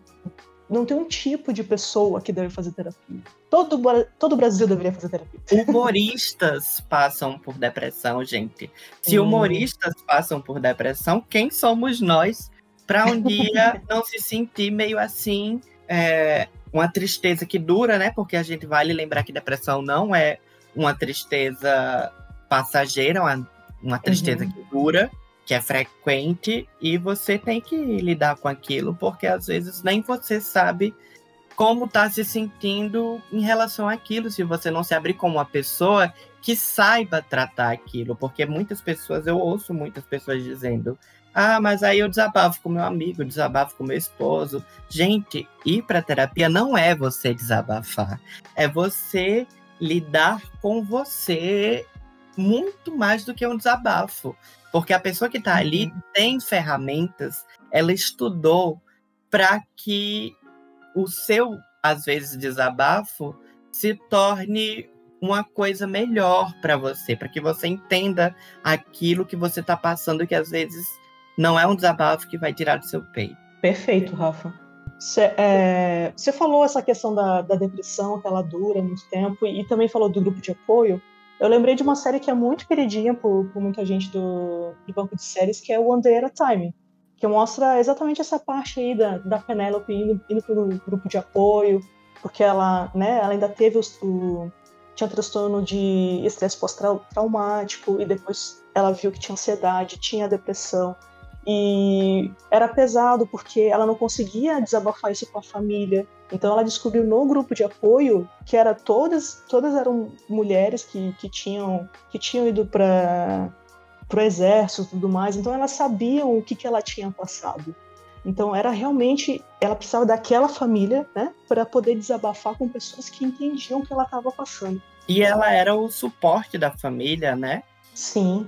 [SPEAKER 1] não tem um tipo de pessoa que deve fazer terapia. Todo, todo o Brasil deveria fazer terapia.
[SPEAKER 3] Humoristas passam por depressão, gente. Se hum. humoristas passam por depressão, quem somos nós para um dia não se sentir meio assim, é, uma tristeza que dura, né? Porque a gente vale lembrar que depressão não é uma tristeza passageira, uma uma tristeza uhum. que dura, que é frequente, e você tem que lidar com aquilo, porque às vezes nem você sabe como tá se sentindo em relação àquilo, se você não se abrir como uma pessoa que saiba tratar aquilo, porque muitas pessoas, eu ouço muitas pessoas dizendo, ah, mas aí eu desabafo com meu amigo, desabafo com meu esposo. Gente, ir para terapia não é você desabafar, é você lidar com você muito mais do que um desabafo. Porque a pessoa que está ali uhum. tem ferramentas, ela estudou para que o seu, às vezes, desabafo se torne uma coisa melhor para você, para que você entenda aquilo que você está passando, que às vezes não é um desabafo que vai tirar do seu peito.
[SPEAKER 1] Perfeito, Rafa. Você é, falou essa questão da, da, depressão, que ela dura muito tempo, e, e, também falou do grupo de apoio. Eu lembrei de uma série que é muito queridinha por, por muita gente do, do, banco de séries, que é o One Day at a Time, que mostra exatamente essa parte aí da, da Penélope indo, indo para o grupo de apoio, porque ela, né, ela ainda teve o, tinha transtorno de estresse pós-traumático, e depois ela viu que tinha ansiedade, tinha depressão. E era pesado porque ela não conseguia desabafar isso com a família. Então ela descobriu no grupo de apoio que era todas todas eram mulheres que, que tinham que tinham ido para o exército e tudo mais. Então elas sabiam o que, que ela tinha passado. Então era realmente ela precisava daquela família, né, para poder desabafar com pessoas que entendiam o que ela estava passando.
[SPEAKER 3] E ela era o suporte da família, né?
[SPEAKER 1] Sim.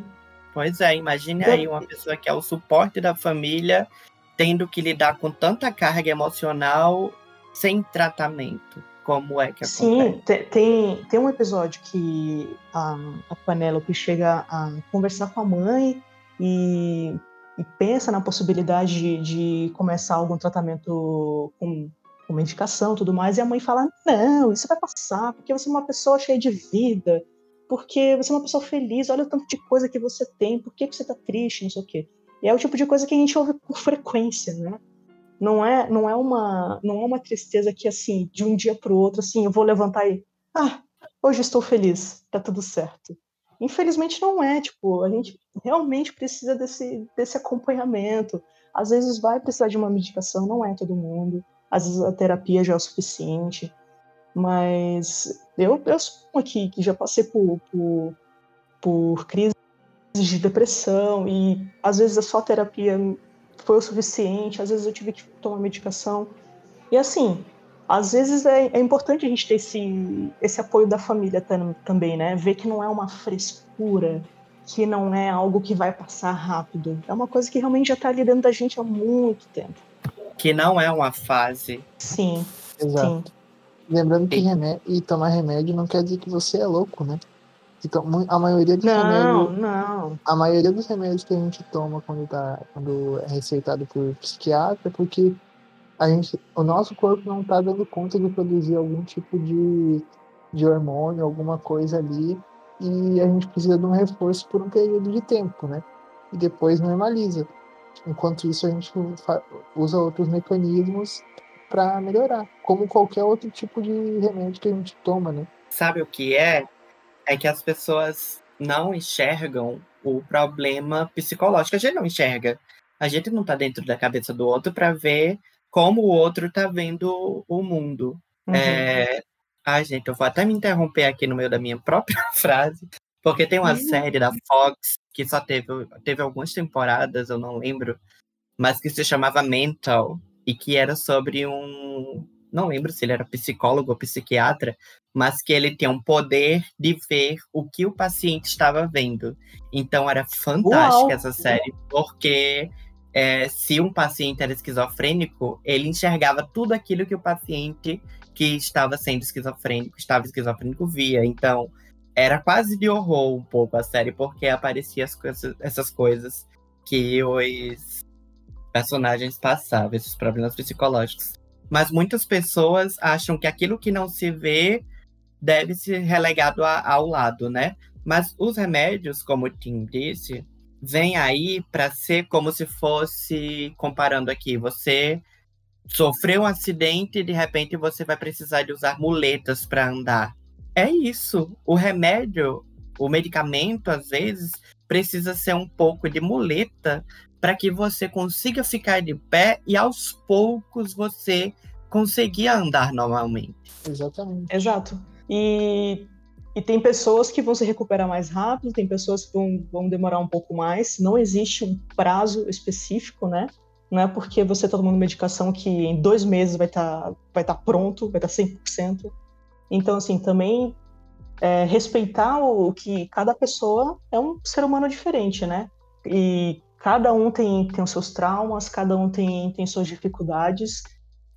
[SPEAKER 3] Pois é, imagine aí uma pessoa que é o suporte da família tendo que lidar com tanta carga emocional sem tratamento. Como é que acontece?
[SPEAKER 1] Sim, tem, tem um episódio que a, a Penélope chega a conversar com a mãe e, e pensa na possibilidade de, de começar algum tratamento com, com medicação e tudo mais, e a mãe fala: Não, isso vai passar, porque você é uma pessoa cheia de vida, porque você é uma pessoa feliz, olha o tanto de coisa que você tem, por que, que você tá triste, não sei o quê. E é o tipo de coisa que a gente ouve com frequência, né? Não é, não é uma, não é uma tristeza que assim, de um dia para o outro, assim, eu vou levantar e, ah, hoje estou feliz, tá tudo certo. Infelizmente não é, tipo, a gente realmente precisa desse, desse acompanhamento. Às vezes vai precisar de uma medicação, não é todo mundo. Às vezes a terapia já é o suficiente. Mas eu, eu sou aqui que já passei por, por, por crises de depressão e às vezes a só terapia foi o suficiente, às vezes eu tive que tomar medicação. E assim, às vezes é, é importante a gente ter esse, esse apoio da família também, né? Ver que não é uma frescura, que não é algo que vai passar rápido. É uma coisa que realmente já está ali dentro da gente há muito tempo.
[SPEAKER 3] Que não é uma fase.
[SPEAKER 1] Sim.
[SPEAKER 4] Exato. Sim. Lembrando que remédio, e tomar remédio não quer dizer que você é louco, né? Então, a maioria dos
[SPEAKER 1] não,
[SPEAKER 4] remédios.
[SPEAKER 1] Não.
[SPEAKER 4] A maioria dos remédios que a gente toma quando, tá, quando é receitado por psiquiatra é porque a gente, o nosso corpo não está dando conta de produzir algum tipo de, de hormônio, alguma coisa ali, e a gente precisa de um reforço por um período de tempo, né? E depois normaliza. Enquanto isso, a gente usa outros mecanismos para melhorar, como qualquer outro tipo de remédio que a gente toma, né?
[SPEAKER 3] Sabe o que é? É que as pessoas não enxergam o problema psicológico. A gente não enxerga. A gente não está dentro da cabeça do outro para ver como o outro está vendo o mundo. Uhum. É... Ai, gente, eu vou até me interromper aqui no meio da minha própria frase, porque tem uma uhum. série da Fox que só teve, teve algumas temporadas, eu não lembro, mas que se chamava Mental, e que era sobre um. Não lembro se ele era psicólogo ou psiquiatra, mas que ele tinha um poder de ver o que o paciente estava vendo. Então era fantástica Uau. essa série, porque é, se um paciente era esquizofrênico, ele enxergava tudo aquilo que o paciente que estava sendo esquizofrênico, estava esquizofrênico via. Então, era quase de horror um pouco a série, porque aparecia coisas, essas coisas que os personagens passavam, esses problemas psicológicos. Mas muitas pessoas acham que aquilo que não se vê deve ser relegado a, ao lado, né? Mas os remédios, como o Tim disse, vêm aí para ser como se fosse, comparando aqui, você sofreu um acidente e de repente você vai precisar de usar muletas para andar. É isso. O remédio, o medicamento, às vezes, precisa ser um pouco de muleta para que você consiga ficar de pé e aos poucos você conseguir andar normalmente.
[SPEAKER 4] Exatamente.
[SPEAKER 1] Exato. E, e tem pessoas que vão se recuperar mais rápido, tem pessoas que vão, vão demorar um pouco mais. Não existe um prazo específico, né? Não é porque você está tomando medicação que em dois meses vai estar tá, vai tá pronto, vai estar tá 100%. Então, assim, também é, respeitar o, o que cada pessoa é um ser humano diferente, né? E cada um tem, tem os seus traumas, cada um tem, tem suas dificuldades,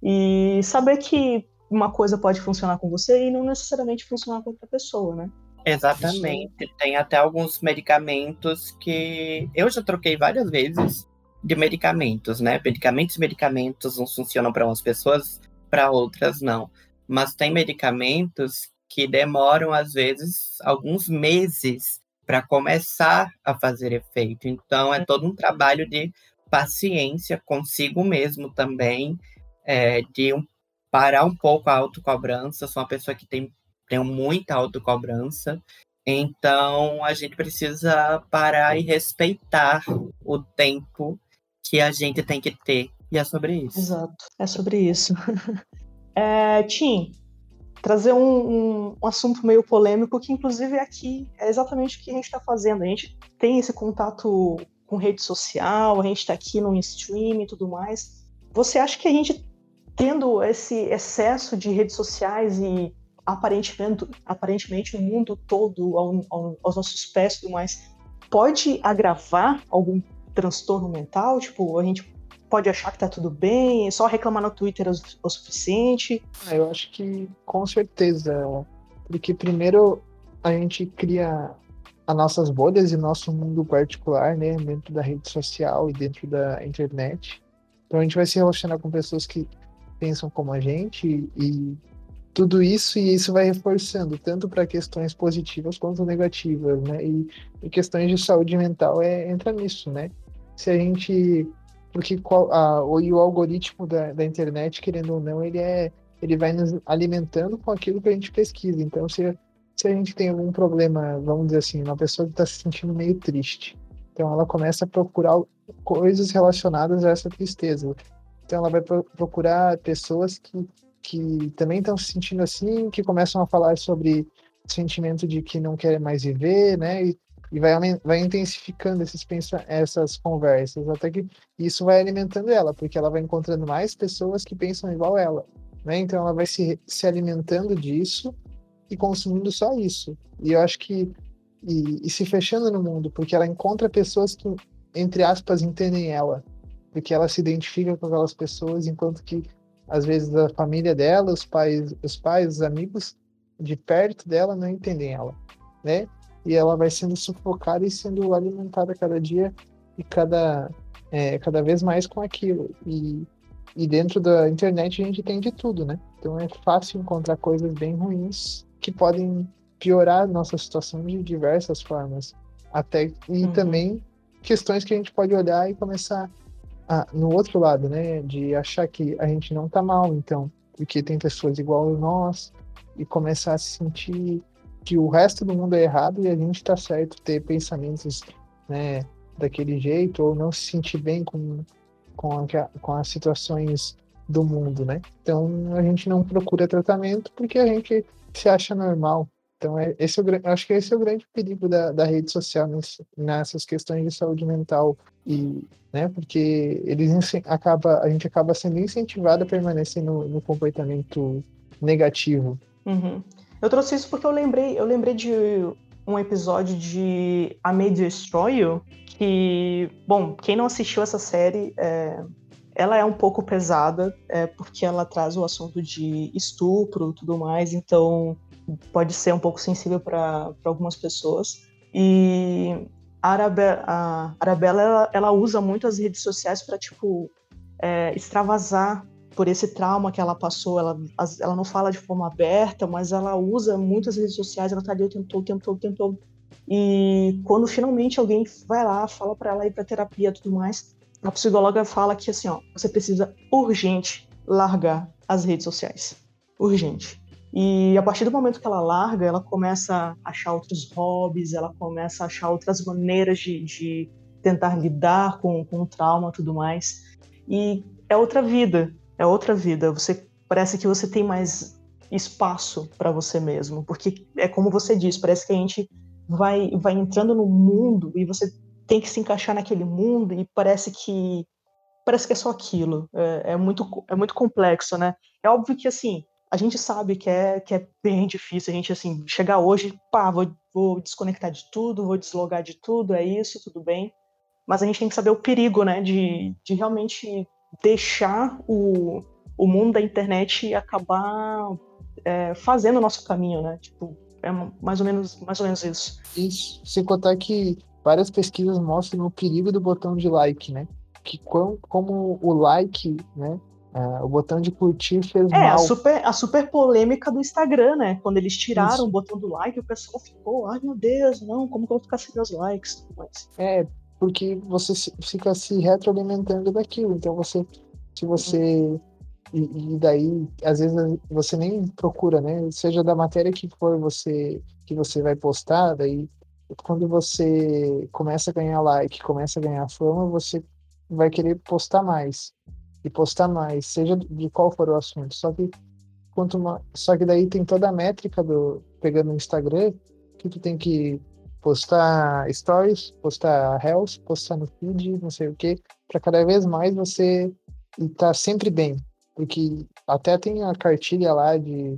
[SPEAKER 1] e saber que uma coisa pode funcionar com você e não necessariamente funcionar com outra pessoa, né?
[SPEAKER 3] Exatamente. Tem até alguns medicamentos que eu já troquei várias vezes de medicamentos, né? Medicamentos e medicamentos não funcionam para umas pessoas, para outras não. Mas tem medicamentos que demoram, às vezes, alguns meses para começar a fazer efeito. Então, é todo um trabalho de paciência consigo mesmo também, é, de um, parar um pouco a autocobrança. Sou uma pessoa que tem, tem muita autocobrança. Então, a gente precisa parar e respeitar o tempo que a gente tem que ter. E é sobre isso.
[SPEAKER 1] Exato, é sobre isso. é, Tim, trazer um, um, um, assunto meio polêmico, que inclusive é aqui é exatamente o que a gente está fazendo. A gente tem esse contato com rede social, a gente está aqui no stream e tudo mais. Você acha que a gente, tendo esse excesso de redes sociais e aparentemente, aparentemente o mundo todo ao, ao, aos nossos pés e tudo mais, pode agravar algum transtorno mental? Tipo, a gente pode achar que tá tudo bem, só reclamar no Twitter é o, suficiente?
[SPEAKER 4] Ah, eu acho que com certeza. Porque primeiro a gente cria as nossas bolhas e nosso mundo particular, né, dentro da rede social e dentro da internet. Então a gente vai se relacionar com pessoas que pensam como a gente e tudo isso e isso vai reforçando tanto para questões positivas quanto negativas, né? E, e questões de saúde mental é entra nisso, né? Se a gente porque qual, a, o, o algoritmo da, da internet, querendo ou não, ele é ele vai nos alimentando com aquilo que a gente pesquisa. Então, se, se a gente tem algum problema, vamos dizer assim, uma pessoa que está se sentindo meio triste, então ela começa a procurar coisas relacionadas a essa tristeza. Então, ela vai procurar pessoas que, que também estão se sentindo assim, que começam a falar sobre sentimento de que não querem mais viver, né? E e vai, vai intensificando esses essas conversas, até que isso vai alimentando ela, porque ela vai encontrando mais pessoas que pensam igual ela. Né? Então ela vai se, se alimentando disso e consumindo só isso. E eu acho que. E, e se fechando no mundo, porque ela encontra pessoas que, entre aspas, entendem ela. Porque ela se identifica com aquelas pessoas, enquanto que, às vezes, a família dela, os pais, os pais, os amigos de perto dela não entendem ela. Né? E ela vai sendo sufocada e sendo alimentada cada dia e cada, é, cada vez mais com aquilo. E, e dentro da internet a gente tem de tudo, né? Então é fácil encontrar coisas bem ruins que podem piorar a nossa situação de diversas formas. Até, e uhum. também questões que a gente pode olhar e começar a, no outro lado, né? De achar que a gente não tá mal, então, porque tem pessoas igual a nós, e começar a se sentir que o resto do mundo é errado e a gente está certo ter pensamentos né, daquele jeito ou não se sentir bem com, com, a, com as situações do mundo, né? Então a gente não procura tratamento porque a gente se acha normal. Então é, esse é o, acho que esse é o grande perigo da, da rede social nesse, nessas questões de saúde mental e, né? Porque eles acaba, a gente acaba sendo incentivado a permanecer no, no comportamento negativo.
[SPEAKER 1] Uhum. Eu trouxe isso porque eu lembrei, eu lembrei de um episódio de A May Destroy You, que, bom, quem não assistiu essa série, é, ela é um pouco pesada, é, porque ela traz o assunto de estupro e tudo mais, então pode ser um pouco sensível para algumas pessoas. E a, a Arabella, ela, ela, usa muito as redes sociais para, tipo, é, extravasar por esse trauma que ela passou, ela, ela não fala de forma aberta, mas ela usa muitas redes sociais, ela tá ali o tempo todo, o tempo todo, o tempo todo. E quando finalmente alguém vai lá, fala para ela ir para terapia e tudo mais, a psicóloga fala que assim, ó, você precisa urgente largar as redes sociais. Urgente. E a partir do momento que ela larga, ela começa a achar outros hobbies, ela começa a achar outras maneiras de, de tentar lidar com, com o trauma e tudo mais. E é outra vida é outra vida. Você parece que você tem mais espaço para você mesmo, porque é como você diz, parece que a gente vai vai entrando no mundo e você tem que se encaixar naquele mundo e parece que parece que é só aquilo. É, é muito é muito complexo, né? É óbvio que assim a gente sabe que é, que é bem difícil a gente assim chegar hoje, pá, vou, vou desconectar de tudo, vou deslogar de tudo, é isso, tudo bem. Mas a gente tem que saber o perigo, né, de, de realmente deixar o, o mundo da internet acabar é, fazendo o nosso caminho, né? Tipo, é mais ou menos, mais ou menos isso.
[SPEAKER 4] Isso. Sem contar que várias pesquisas mostram o perigo do botão de like, né? que quão, como o like, né? Uh, o botão de curtir fez
[SPEAKER 1] é,
[SPEAKER 4] mal.
[SPEAKER 1] a super, a super polêmica do Instagram, né? Quando eles tiraram Isso. o botão do like, o pessoal ficou, ai meu Deus, não, como que eu vou ficar sem meus likes? Mas...
[SPEAKER 4] É, porque você fica se retroalimentando daquilo. Então você, se você e, e, daí às vezes você nem procura, né? Seja da matéria que for você que você vai postar, daí quando você começa a ganhar like, começa a ganhar fama, você vai querer postar mais e postar mais, seja de qual for o assunto. Só que quanto mais, só que daí tem toda a métrica do pegando o Instagram que tu tem que postar stories, postar reels, postar no feed, não sei o que, para cada vez mais você estar tá sempre bem, porque até tem a cartilha lá de,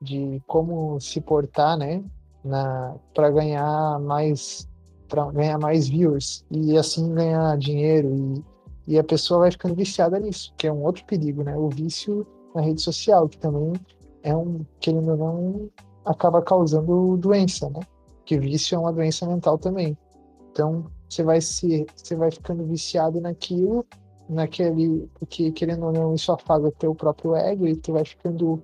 [SPEAKER 4] de como se portar, né, na para ganhar mais para ganhar mais viewers e assim ganhar dinheiro e, e a pessoa vai ficando viciada nisso, que é um outro perigo, né? O vício na rede social, que também é um, ou não, acaba causando doença, né? Que vício é uma doença mental também. Então, você vai se você vai ficando viciado naquilo, naquele porque querendo ou não isso afaga o teu próprio ego e tu vai ficando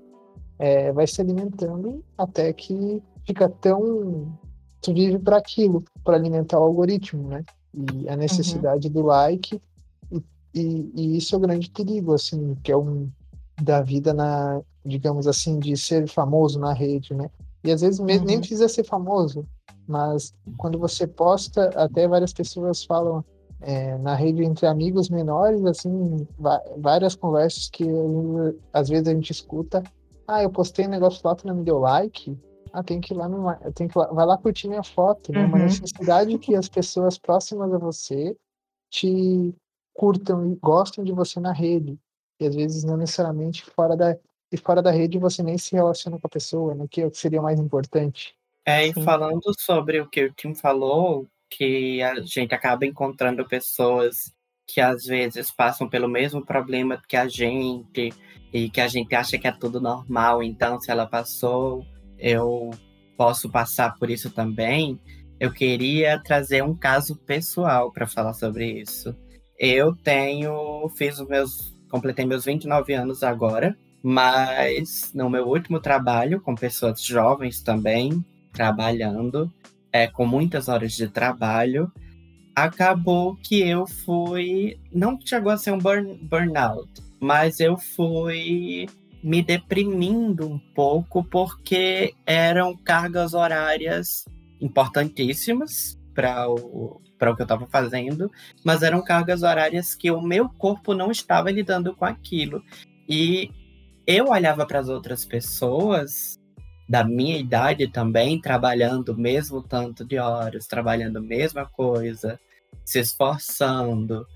[SPEAKER 4] é, vai se alimentando até que fica tão. Tu vive para aquilo, para alimentar o algoritmo, né? E a necessidade uhum. do like. E, e, e, isso é o grande perigo, assim, que é um da vida na, digamos assim, de ser famoso na rede, né? E às vezes uhum. nem precisa ser famoso, mas quando você posta, até várias pessoas falam é, na rede entre amigos menores, assim, várias conversas que às vezes a gente escuta. Ah, eu postei um negócio lá, tu não me deu like ah, tem que ir lá, no, tem que lá, vai lá curtir minha foto, né? Uhum. Uma necessidade que as pessoas próximas a você te curtam e gostem de você na rede. E às vezes não necessariamente fora da e fora da rede você nem se relaciona com a pessoa, né? Que é o que seria mais importante.
[SPEAKER 3] É, e falando sobre o que o Tim falou, que a gente acaba encontrando pessoas que às vezes passam pelo mesmo problema que a gente e que a gente acha que é tudo normal, então se ela passou eu posso passar por isso também, eu queria trazer um caso pessoal para falar sobre isso. Eu tenho, fiz os meus, completei meus 29 anos agora, mas no meu último trabalho, com pessoas jovens também, trabalhando, é, com muitas horas de trabalho, acabou que eu fui, não chegou a ser um burn, burnout, mas eu fui me deprimindo um pouco porque eram cargas horárias importantíssimas para o para o que eu estava fazendo, mas eram cargas horárias que o meu corpo não estava lidando com aquilo. E eu olhava para as outras pessoas da minha idade também, trabalhando o mesmo tanto de horas, trabalhando a mesma coisa, se esforçando,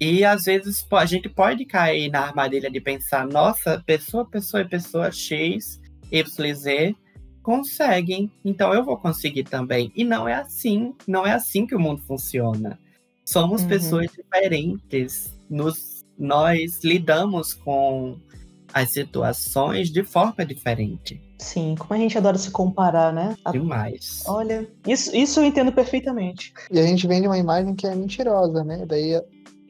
[SPEAKER 3] e às vezes a gente pode cair na armadilha de pensar, nossa, pessoa, pessoa e pessoa X, Y, Z conseguem, então eu vou conseguir também. E não é assim, não é assim que o mundo funciona. Somos uhum. pessoas diferentes, nos, nós lidamos com as situações de forma diferente.
[SPEAKER 1] Sim, como a gente adora se comparar, né?
[SPEAKER 3] Demais.
[SPEAKER 1] Olha, isso, isso eu entendo perfeitamente.
[SPEAKER 4] E a gente vende uma imagem que é mentirosa, né? Daí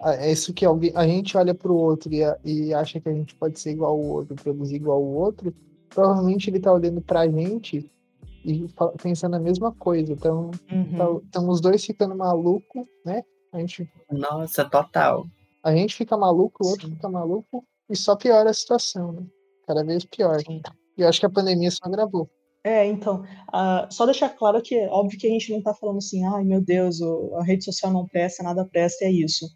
[SPEAKER 4] é isso que alguém, a gente olha para o outro e, e, acha que a gente pode ser igual ao outro, produzir igual ao outro, provavelmente ele está olhando para a gente e pensando a mesma coisa. Então, uhum. estamos tá, os dois ficando maluco, né? A gente,
[SPEAKER 3] Nossa, total.
[SPEAKER 4] A gente fica maluco, o outro Sim. fica maluco e só piora a situação, né? Cada vez pior. Sim. E eu acho que a pandemia só agravou.
[SPEAKER 1] É, então, uh, só deixar claro que, óbvio que a gente não está falando assim, ai meu Deus, a rede social não presta, nada presta, é isso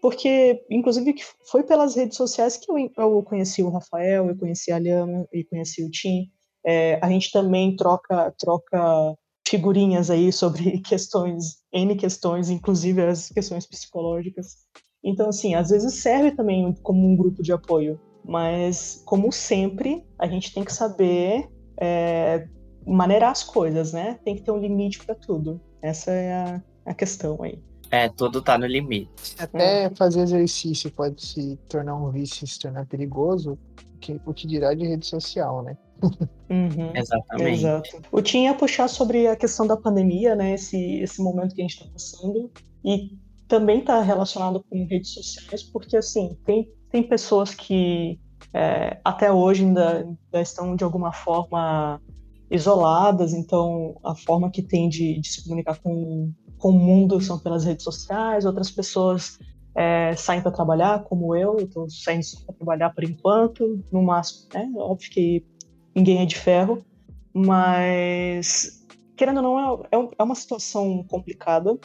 [SPEAKER 1] porque, inclusive, foi pelas redes sociais que eu, eu conheci o Rafael, eu conheci a Liana e conheci o Tim. É, a gente também troca, troca figurinhas aí sobre questões, N questões, inclusive as questões psicológicas. Então, assim, às vezes serve também como um grupo de apoio, mas, como sempre, a gente tem que saber é, maneirar as coisas, né? Tem que ter um limite para tudo. Essa é a, a questão aí.
[SPEAKER 3] É, tudo tá no limite.
[SPEAKER 4] Até fazer exercício pode se tornar um vício, se tornar perigoso, que, o que dirá de rede social, né?
[SPEAKER 3] Uhum, Exatamente. Exato.
[SPEAKER 1] O Tim ia puxar sobre a questão da pandemia, né? Esse, esse momento que a gente está passando. E também está relacionado com redes sociais, porque assim tem, tem pessoas que é, até hoje ainda, ainda, estão de alguma forma isoladas, então a forma que tem de, de se comunicar com, com o mundo são pelas redes sociais, outras pessoas é, saem para trabalhar, como eu, eu estou saindo para trabalhar por enquanto, no máximo, né? Óbvio que ninguém é de ferro, mas querendo ou não, é, é, é uma situação complicada.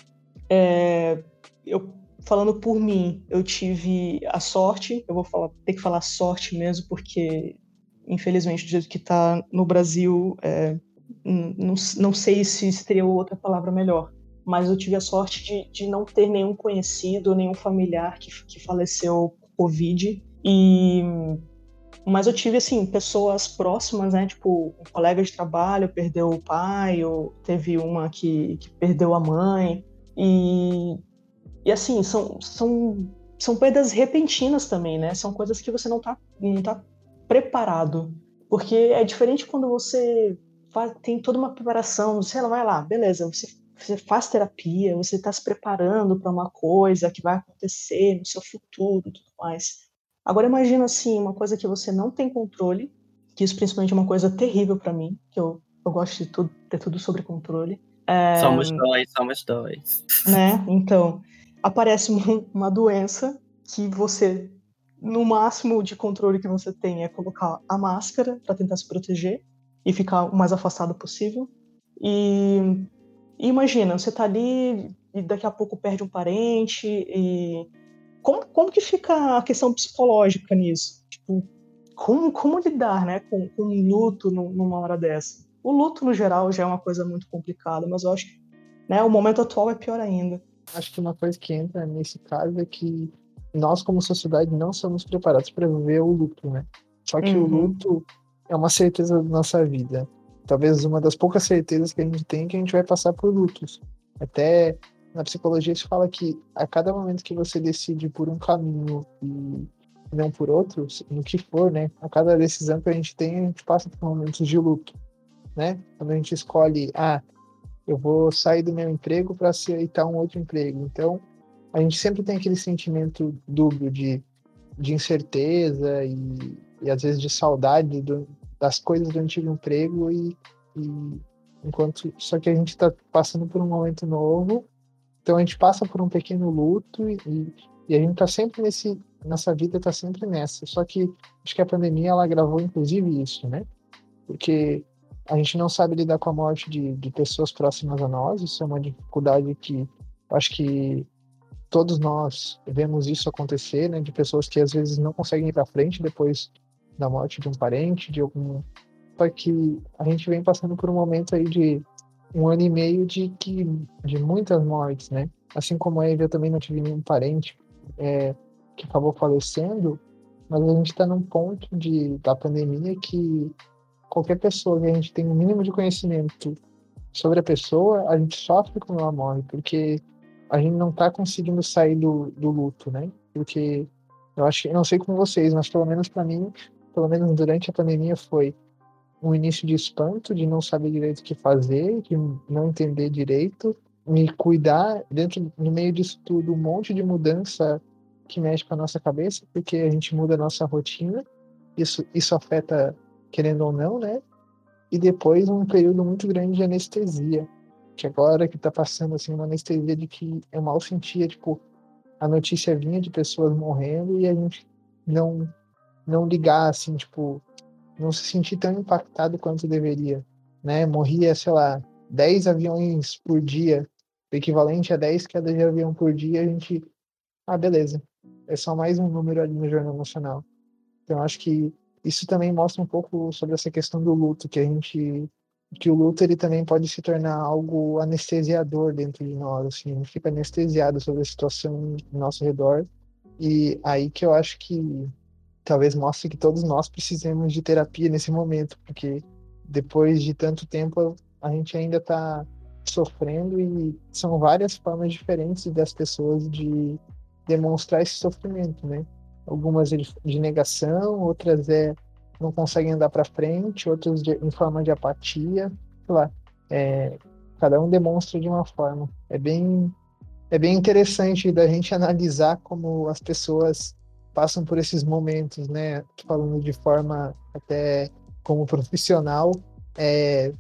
[SPEAKER 1] É, eu falando por mim, eu tive a sorte, eu vou falar, ter que falar sorte mesmo, porque infelizmente do jeito que está no Brasil, é, não, não sei se teria outra palavra melhor mas eu tive a sorte de, de não ter nenhum conhecido, nenhum familiar que, que faleceu por Covid. E mas eu tive assim pessoas próximas, né? Tipo, um colega de trabalho perdeu o pai, ou teve uma que, que perdeu a mãe. E, e assim, são, são, são perdas repentinas também, né? São coisas que você não tá, não tá preparado. Porque é diferente quando você faz, tem toda uma preparação, sei lá, vai lá, beleza, você você faz terapia, você está se preparando para uma coisa que vai acontecer no seu futuro, tudo mais. Agora imagina assim, uma coisa que você não tem controle, que isso principalmente é uma coisa terrível para mim, que eu, eu gosto de tudo, ter tudo sobre controle.
[SPEAKER 3] É, somos dois, somos dois.
[SPEAKER 1] Né? Então, aparece uma, doença que você, no máximo de controle que você tem é colocar a máscara para tentar se proteger e ficar o mais afastado possível. E e imagina, você tá ali e daqui a pouco perde um parente e como, como que fica a questão psicológica nisso? Tipo, como, como lidar, né, com, com um luto numa hora dessa? O luto, no geral, já é uma coisa muito complicada, mas eu acho que né, o momento atual é pior ainda.
[SPEAKER 4] Acho que uma coisa que entra nesse caso é que nós, como sociedade, não somos preparados para viver o luto, né? Só que uhum. o luto é uma certeza da nossa vida talvez uma das poucas certezas que a gente tem é que a gente vai passar por lutos. Até na psicologia se fala que a cada momento que você decide por um caminho e não por outro, no que for, né? A cada decisão que a gente tem, a gente passa por momentos de luto, né? Quando a gente escolhe, ah, eu vou sair do meu emprego para aceitar um outro emprego. Então, a gente sempre tem aquele sentimento dúbio de, de incerteza e, e às vezes de saudade do, das coisas do antigo emprego e, e enquanto só que a gente está passando por um momento novo, então a gente passa por um pequeno luto e, e a gente está sempre nesse nossa vida está sempre nessa. Só que acho que a pandemia ela gravou inclusive isso, né? Porque a gente não sabe lidar com a morte de, de pessoas próximas a nós, isso é uma dificuldade que acho que todos nós vemos isso acontecer, né? De pessoas que às vezes não conseguem ir para frente depois da morte de um parente, de algum. Só que a gente vem passando por um momento aí de um ano e meio de, que, de muitas mortes, né? Assim como a Eve, eu também não tive nenhum parente é, que acabou falecendo, mas a gente está num ponto de, da pandemia que qualquer pessoa que a gente tem o um mínimo de conhecimento sobre a pessoa, a gente sofre quando ela morre, porque a gente não está conseguindo sair do, do luto, né? Porque eu acho não sei com vocês, mas pelo menos para mim, pelo menos durante a pandemia, foi um início de espanto, de não saber direito o que fazer, de não entender direito, me cuidar dentro, no meio disso tudo, um monte de mudança que mexe com a nossa cabeça, porque a gente muda a nossa rotina, isso, isso afeta, querendo ou não, né? E depois um período muito grande de anestesia, que agora que tá passando, assim, uma anestesia de que eu mal sentia, tipo, a notícia vinha de pessoas morrendo e a gente não não ligar, assim, tipo, não se sentir tão impactado quanto deveria, né? Morria, sei lá, 10 aviões por dia, equivalente a 10 quedas de avião por dia, a gente, ah, beleza, é só mais um número ali no Jornal Nacional. Então, acho que isso também mostra um pouco sobre essa questão do luto, que a gente que o luto ele também pode se tornar algo anestesiador dentro de nós, assim, a gente fica anestesiado sobre a situação ao nosso redor, e aí que eu acho que talvez mostre que todos nós precisamos de terapia nesse momento, porque depois de tanto tempo a gente ainda está sofrendo e são várias formas diferentes das pessoas de demonstrar esse sofrimento, né? Algumas é de negação, outras é não conseguem andar para frente, outras de, em forma de apatia, sei lá. É, cada um demonstra de uma forma. É bem é bem interessante da gente analisar como as pessoas passam por esses momentos, né? Falando de forma até como profissional, é,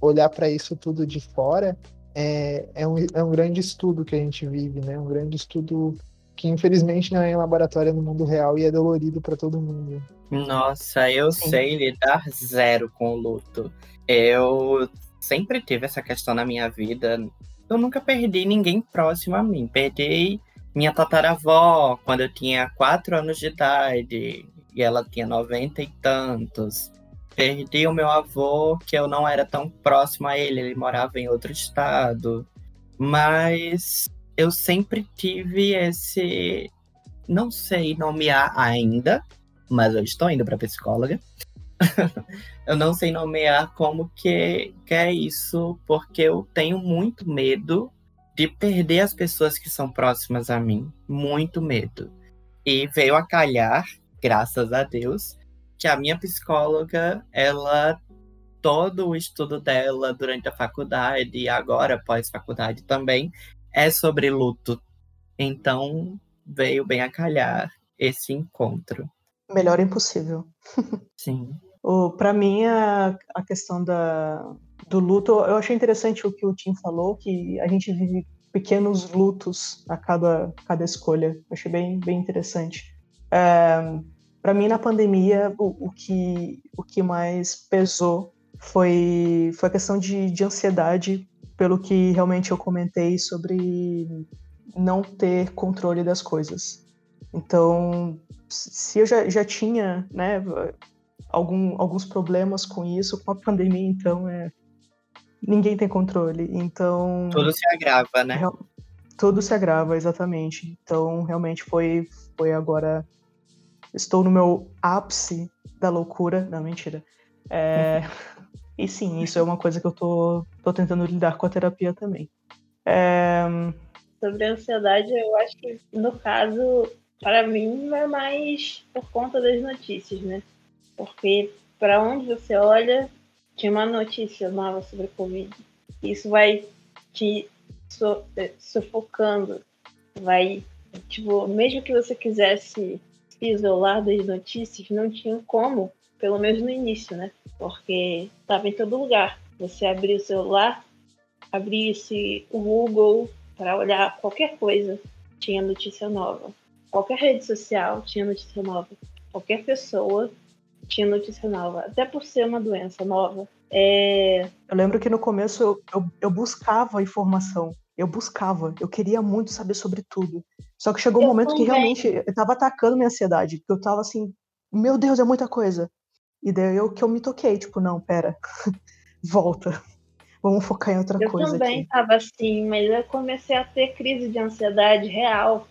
[SPEAKER 4] olhar para isso tudo de fora é, é, um, é um grande estudo que a gente vive, né? Um grande estudo que infelizmente não é em laboratório é no mundo real e é dolorido para todo mundo.
[SPEAKER 3] Nossa, eu Sim. sei lidar zero com o luto. Eu sempre tive essa questão na minha vida. Eu nunca perdi ninguém próximo a mim. Perdi minha tataravó quando eu tinha quatro anos de idade e ela tinha noventa e tantos. Perdi o meu avô, que eu não era tão próximo a ele, ele morava em outro estado. Mas eu sempre tive esse. Não sei nomear ainda, mas eu estou indo para psicóloga. eu não sei nomear como que, que é isso, porque eu tenho muito medo de perder as pessoas que são próximas a mim. Muito medo. E veio a calhar, graças a Deus, que a minha psicóloga, ela todo o estudo dela durante a faculdade e agora pós-faculdade também é sobre luto. Então veio bem a calhar esse encontro.
[SPEAKER 1] Melhor impossível.
[SPEAKER 3] Sim.
[SPEAKER 1] Para mim, a, a questão da, do luto, eu achei interessante o que o Tim falou, que a gente vive pequenos lutos a cada, cada escolha. Eu achei bem, bem interessante. É, para mim, na pandemia, o, o, que, o que mais pesou foi, foi a questão de, de ansiedade, pelo que realmente eu comentei sobre não ter controle das coisas. Então, se eu já, já tinha né, algum, alguns problemas com isso, com a pandemia, então, é, ninguém tem controle. Então.
[SPEAKER 3] Tudo se agrava, né? Real,
[SPEAKER 1] tudo se agrava, exatamente. Então, realmente foi, foi agora estou no meu ápice da loucura. Não, mentira. É, e sim, isso é uma coisa que eu tô, tô tentando lidar com a terapia também. É,
[SPEAKER 2] Sobre a ansiedade, eu acho que no caso, para mim, é mais por conta das notícias, né? Porque para onde você olha, tinha uma notícia nova sobre a Covid. Isso vai te sufocando, vai, tipo, mesmo que você quisesse isolar das notícias, não tinha como, pelo menos no início, né? Porque estava em todo lugar. Você abria o celular, abria-se o Google para olhar qualquer coisa, tinha notícia nova. Qualquer rede social tinha notícia nova. Qualquer pessoa tinha notícia nova. Até por ser uma doença nova. É...
[SPEAKER 1] Eu lembro que no começo eu, eu, eu buscava informação eu buscava, eu queria muito saber sobre tudo. Só que chegou um momento também. que realmente eu tava atacando minha ansiedade, porque eu tava assim, meu Deus, é muita coisa. E daí eu que eu me toquei, tipo, não, pera, volta. Vamos focar em outra
[SPEAKER 2] eu
[SPEAKER 1] coisa.
[SPEAKER 2] Eu também
[SPEAKER 1] aqui.
[SPEAKER 2] tava assim, mas eu comecei a ter crise de ansiedade real.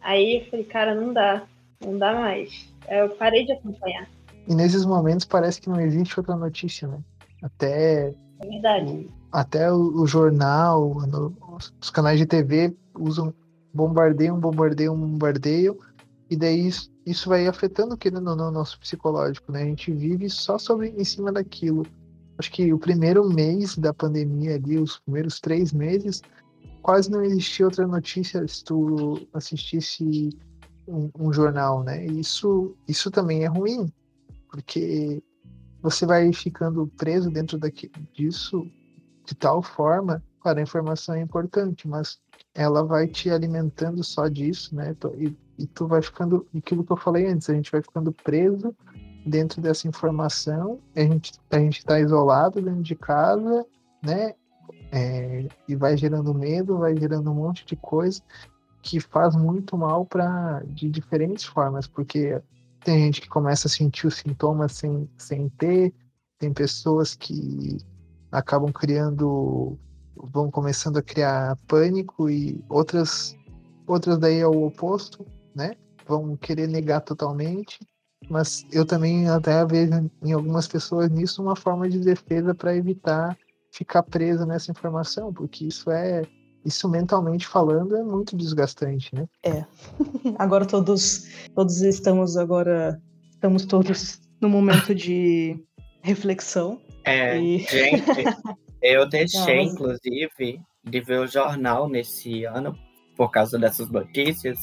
[SPEAKER 2] Aí eu falei, cara, não dá, não dá mais. Eu parei de acompanhar.
[SPEAKER 4] E nesses momentos parece que não existe outra notícia, né? Até.
[SPEAKER 2] É verdade
[SPEAKER 4] até o, o jornal, no, os canais de TV usam bombardeiam, bombardeiam, bombardeiam, e daí isso, isso vai afetando, querendo ou não, o nosso psicológico, né? A gente vive só sobre em cima daquilo. Acho que o primeiro mês da pandemia ali, os primeiros três meses, quase não existia outra notícia se tu assistisse um, um jornal, né? Isso, isso também é ruim, porque você vai ficando preso dentro daqui, disso de tal forma, claro, a informação é importante, mas ela vai te alimentando só disso, né? E, e tu vai ficando, aquilo que eu falei antes, a gente vai ficando preso dentro dessa informação, a gente a gente está isolado dentro de casa, né? É, e vai gerando medo, vai gerando um monte de coisa que faz muito mal para de diferentes formas, porque tem gente que começa a sentir os sintomas sem, sem ter, tem pessoas que acabam criando, vão começando a criar pânico e outras, outras daí é o oposto, né? Vão querer negar totalmente. Mas eu também até vejo em algumas pessoas nisso uma forma de defesa para evitar ficar preso nessa informação, porque isso é isso mentalmente falando é muito desgastante, né?
[SPEAKER 1] É. Agora todos todos estamos agora estamos todos no momento de reflexão
[SPEAKER 3] é, e... gente, eu deixei, inclusive, de ver o jornal nesse ano, por causa dessas notícias,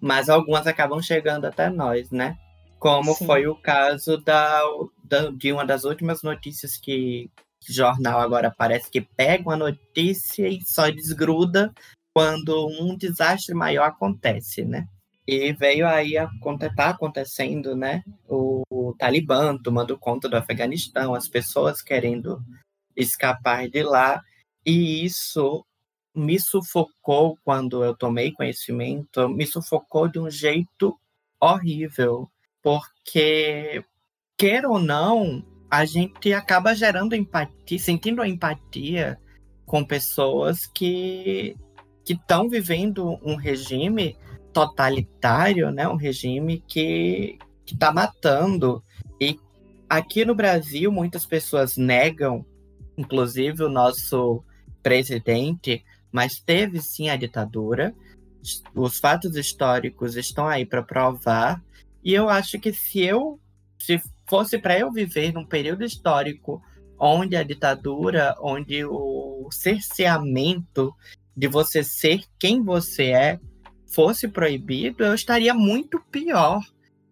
[SPEAKER 3] mas algumas acabam chegando até nós, né? Como Sim. foi o caso da, da, de uma das últimas notícias que o jornal agora parece que pega uma notícia e só desgruda quando um desastre maior acontece, né? E veio aí a tá acontecendo, né? O, o Talibã tomando conta do Afeganistão, as pessoas querendo escapar de lá. E isso me sufocou quando eu tomei conhecimento, me sufocou de um jeito horrível, porque, quer ou não, a gente acaba gerando empatia, sentindo empatia com pessoas que que estão vivendo um regime totalitário, né? Um regime que está matando. E aqui no Brasil, muitas pessoas negam, inclusive o nosso presidente, mas teve sim a ditadura. Os fatos históricos estão aí para provar. E eu acho que se eu se fosse para eu viver num período histórico onde a ditadura, onde o cerceamento de você ser quem você é fosse proibido, eu estaria muito pior.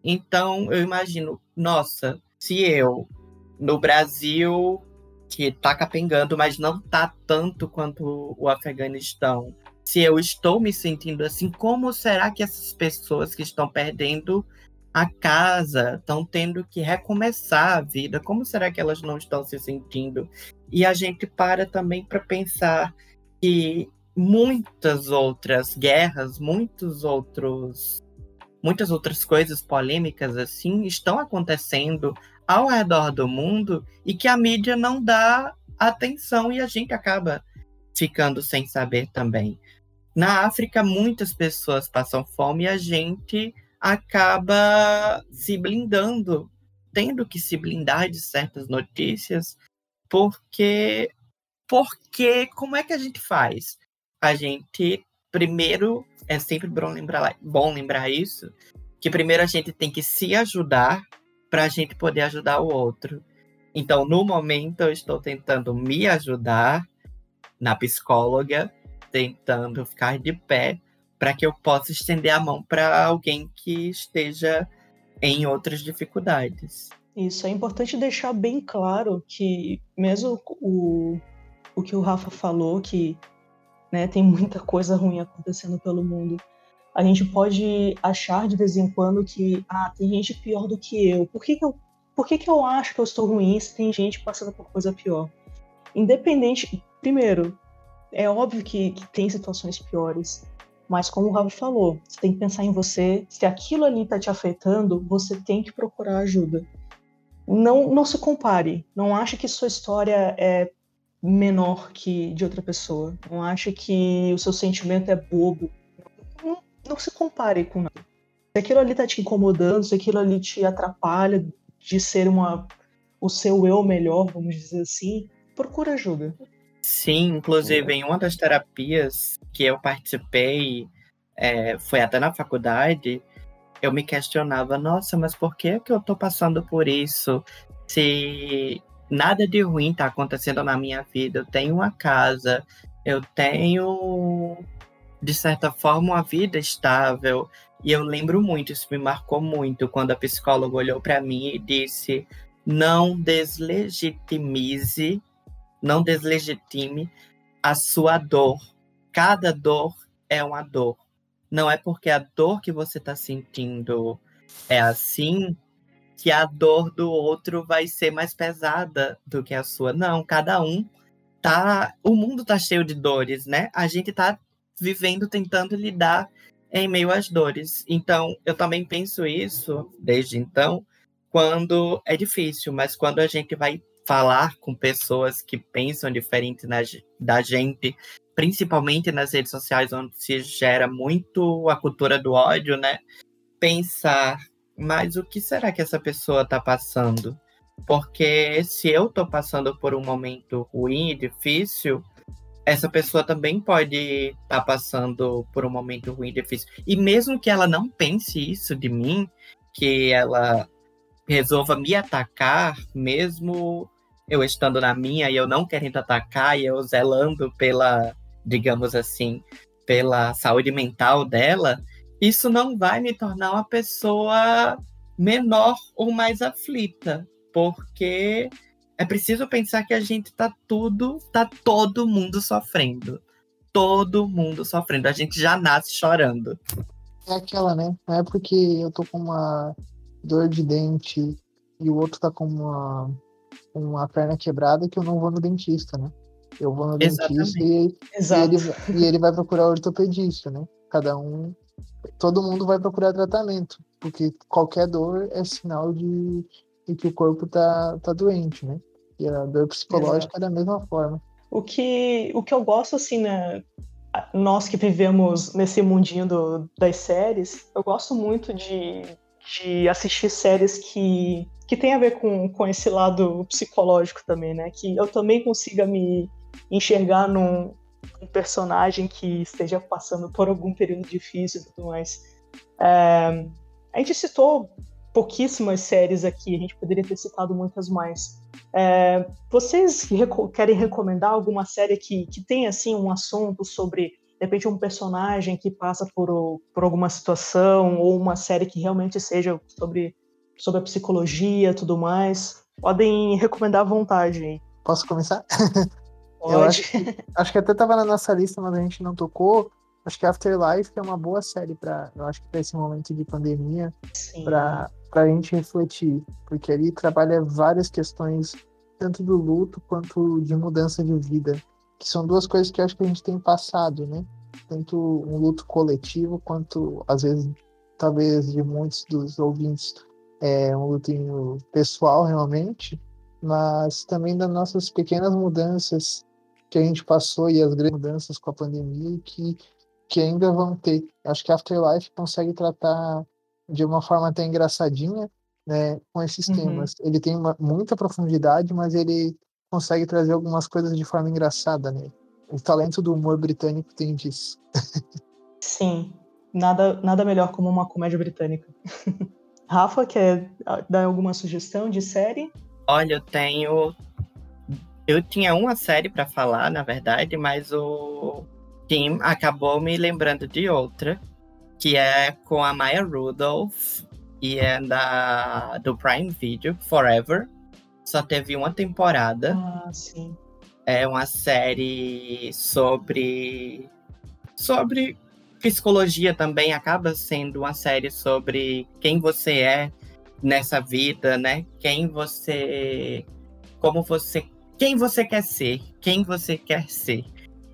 [SPEAKER 3] Então, eu imagino, nossa, se eu no Brasil que tá capengando, mas não tá tanto quanto o Afeganistão. Se eu estou me sentindo assim, como será que essas pessoas que estão perdendo a casa, estão tendo que recomeçar a vida, como será que elas não estão se sentindo? E a gente para também para pensar que muitas outras guerras, muitos outros muitas outras coisas polêmicas assim estão acontecendo ao redor do mundo e que a mídia não dá atenção e a gente acaba ficando sem saber também. Na África, muitas pessoas passam fome e a gente acaba se blindando, tendo que se blindar de certas notícias, porque porque como é que a gente faz? A gente primeiro é sempre bom lembrar, bom lembrar isso, que primeiro a gente tem que se ajudar para a gente poder ajudar o outro. Então, no momento, eu estou tentando me ajudar na psicóloga, tentando ficar de pé para que eu possa estender a mão para alguém que esteja em outras dificuldades.
[SPEAKER 1] Isso é importante deixar bem claro que mesmo o, o que o Rafa falou, que né, tem muita coisa ruim acontecendo pelo mundo, a gente pode achar de vez em quando que ah, tem gente pior do que eu. Por que, que eu por que, que eu acho que eu estou ruim se tem gente passando por coisa pior? Independente, primeiro, é óbvio que, que tem situações piores, mas como o Rafa falou, você tem que pensar em você. Se aquilo ali está te afetando, você tem que procurar ajuda. Não, não se compare. Não ache que sua história é menor que de outra pessoa. Não ache que o seu sentimento é bobo não se compare com nada. Se aquilo ali tá te incomodando, se aquilo ali te atrapalha de ser uma o seu eu melhor, vamos dizer assim, procura ajuda.
[SPEAKER 3] Sim, inclusive em uma das terapias que eu participei, é, foi até na faculdade, eu me questionava, nossa, mas por que, que eu tô passando por isso? Se nada de ruim tá acontecendo na minha vida, eu tenho uma casa, eu tenho de certa forma, uma vida estável. E eu lembro muito, isso me marcou muito, quando a psicóloga olhou para mim e disse: não deslegitimize, não deslegitime a sua dor. Cada dor é uma dor. Não é porque a dor que você está sentindo é assim que a dor do outro vai ser mais pesada do que a sua. Não, cada um tá. O mundo tá cheio de dores, né? A gente tá vivendo, tentando lidar em meio às dores. Então, eu também penso isso desde então, quando é difícil, mas quando a gente vai falar com pessoas que pensam diferente na, da gente, principalmente nas redes sociais, onde se gera muito a cultura do ódio, né? Pensar, mas o que será que essa pessoa está passando? Porque se eu estou passando por um momento ruim e difícil, essa pessoa também pode estar tá passando por um momento ruim, difícil. E mesmo que ela não pense isso de mim, que ela resolva me atacar, mesmo eu estando na minha e eu não querendo atacar e eu zelando pela, digamos assim, pela saúde mental dela, isso não vai me tornar uma pessoa menor ou mais aflita, porque é preciso pensar que a gente tá tudo, tá todo mundo sofrendo. Todo mundo sofrendo. A gente já nasce chorando.
[SPEAKER 4] É aquela, né? Não é porque eu tô com uma dor de dente e o outro tá com uma, uma perna quebrada que eu não vou no dentista, né? Eu vou no
[SPEAKER 3] Exatamente.
[SPEAKER 4] dentista e, e, ele, e ele vai procurar ortopedista, né? Cada um, todo mundo vai procurar tratamento, porque qualquer dor é sinal de, de que o corpo tá, tá doente, né? E a dor psicológica é da mesma forma.
[SPEAKER 1] O que, o que eu gosto, assim, né? Nós que vivemos nesse mundinho do, das séries, eu gosto muito de, de assistir séries que, que tem a ver com, com esse lado psicológico também, né? Que eu também consiga me enxergar num, um personagem que esteja passando por algum período difícil e tudo mais. É, a gente citou pouquíssimas séries aqui, a gente poderia ter citado muitas mais. É, vocês reco querem recomendar alguma série que, que tem assim um assunto sobre de repente um personagem que passa por, por alguma situação ou uma série que realmente seja sobre, sobre a psicologia tudo mais? Podem recomendar à vontade.
[SPEAKER 4] Posso começar?
[SPEAKER 1] Pode.
[SPEAKER 4] Eu acho, acho que até estava na nossa lista, mas a gente não tocou. Acho que Afterlife é uma boa série para, eu acho que para esse momento de pandemia, para para a gente refletir, porque ali trabalha várias questões, tanto do luto quanto de mudança de vida, que são duas coisas que eu acho que a gente tem passado, né? Tanto um luto coletivo, quanto, às vezes, talvez de muitos dos ouvintes, é um luto pessoal, realmente, mas também das nossas pequenas mudanças que a gente passou e as grandes mudanças com a pandemia que, que ainda vão ter. Acho que Afterlife consegue tratar de uma forma até engraçadinha, né, com esses uhum. temas. Ele tem uma, muita profundidade, mas ele consegue trazer algumas coisas de forma engraçada, né? O talento do humor britânico tem disso.
[SPEAKER 1] Sim, nada, nada melhor como uma comédia britânica. Rafa, quer dar alguma sugestão de série?
[SPEAKER 3] Olha, eu tenho. Eu tinha uma série para falar, na verdade, mas o Tim acabou me lembrando de outra, que é com a Maya Rudolph e é da, do Prime Video, Forever. Só teve uma temporada.
[SPEAKER 1] Ah, sim.
[SPEAKER 3] É uma série sobre. sobre psicologia também. Acaba sendo uma série sobre quem você é nessa vida, né? Quem você. Como você. Quem você quer ser. Quem você quer ser.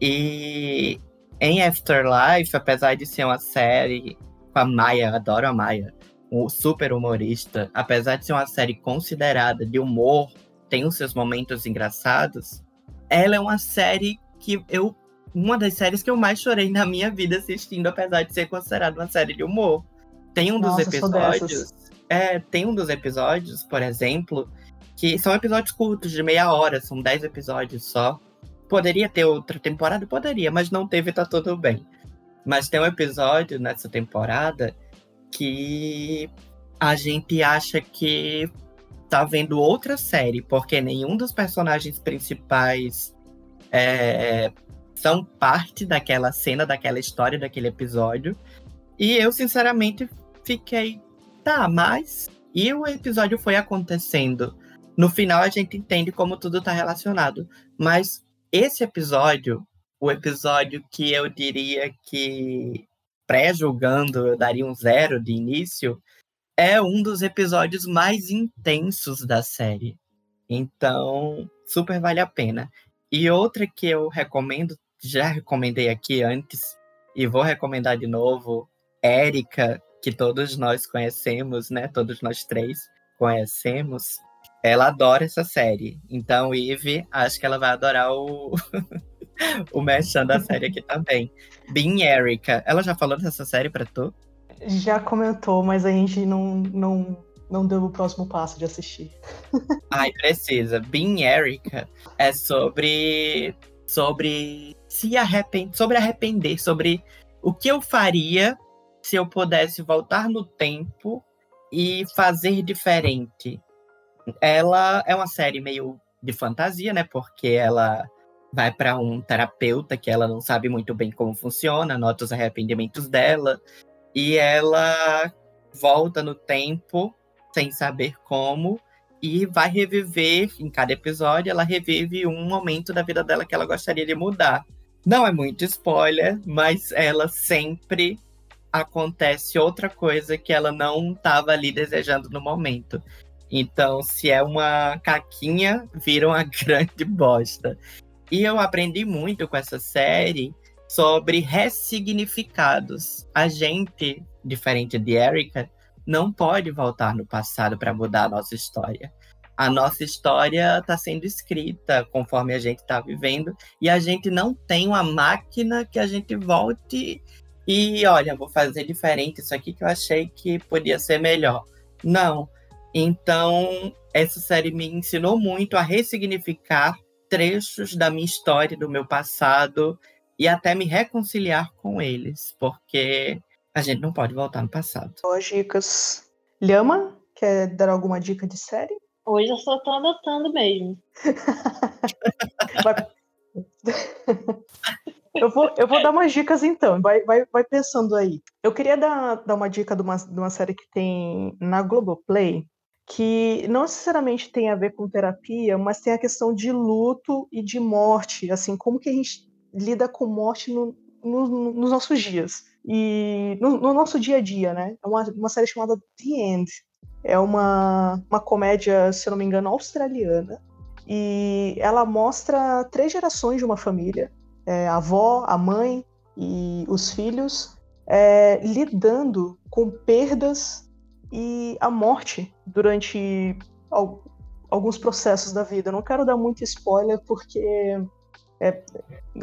[SPEAKER 3] E em Afterlife, apesar de ser uma série com a Maia, adoro a Maia, um super humorista, apesar de ser uma série considerada de humor, tem os seus momentos engraçados, ela é uma série que eu. Uma das séries que eu mais chorei na minha vida assistindo, apesar de ser considerada uma série de humor. Tem um
[SPEAKER 1] Nossa,
[SPEAKER 3] dos episódios. É, tem um dos episódios, por exemplo, que são episódios curtos, de meia hora, são dez episódios só. Poderia ter outra temporada? Poderia, mas não teve, tá tudo bem. Mas tem um episódio nessa temporada que a gente acha que tá vendo outra série, porque nenhum dos personagens principais é, são parte daquela cena, daquela história, daquele episódio. E eu, sinceramente, fiquei, tá, mas. E o episódio foi acontecendo. No final a gente entende como tudo tá relacionado. Mas esse episódio, o episódio que eu diria que, pré-julgando, eu daria um zero de início, é um dos episódios mais intensos da série. Então, super vale a pena. E outra que eu recomendo, já recomendei aqui antes, e vou recomendar de novo, Érica, que todos nós conhecemos, né? Todos nós três conhecemos. Ela adora essa série. Então, Eve, acho que ela vai adorar o, o merchan da série aqui também. Bean Erika. Ela já falou dessa série pra tu?
[SPEAKER 1] Já comentou, mas a gente não, não, não deu o próximo passo de assistir.
[SPEAKER 3] Ai, precisa. Bean Erika é sobre. sobre se arrepender. Sobre arrepender. Sobre o que eu faria se eu pudesse voltar no tempo e fazer diferente ela é uma série meio de fantasia, né? Porque ela vai para um terapeuta que ela não sabe muito bem como funciona, nota os arrependimentos dela, e ela volta no tempo sem saber como e vai reviver em cada episódio, ela revive um momento da vida dela que ela gostaria de mudar. Não é muito spoiler, mas ela sempre acontece outra coisa que ela não estava ali desejando no momento. Então, se é uma caquinha, vira uma grande bosta. E eu aprendi muito com essa série sobre ressignificados. A gente, diferente de Erika, não pode voltar no passado para mudar a nossa história. A nossa história está sendo escrita conforme a gente está vivendo e a gente não tem uma máquina que a gente volte e olha, vou fazer diferente isso aqui que eu achei que podia ser melhor. Não. Então, essa série me ensinou muito a ressignificar trechos da minha história, do meu passado e até me reconciliar com eles, porque a gente não pode voltar no passado.
[SPEAKER 1] Boas dicas. Lhama, quer dar alguma dica de série?
[SPEAKER 2] Hoje eu só tô anotando mesmo.
[SPEAKER 1] Eu, vou, eu vou dar umas dicas então, vai, vai, vai pensando aí. Eu queria dar, dar uma dica de uma, de uma série que tem na Globoplay, que não necessariamente tem a ver com terapia, mas tem a questão de luto e de morte, assim, como que a gente lida com morte no, no, nos nossos dias. E no, no, nosso dia a dia, né? É uma, uma série chamada The End. É uma, uma comédia, se não me engano, australiana. E ela mostra três gerações de uma família: é, a avó, a mãe e os filhos, é, lidando com perdas e a morte durante alguns processos da vida. Eu não quero dar muito spoiler porque é,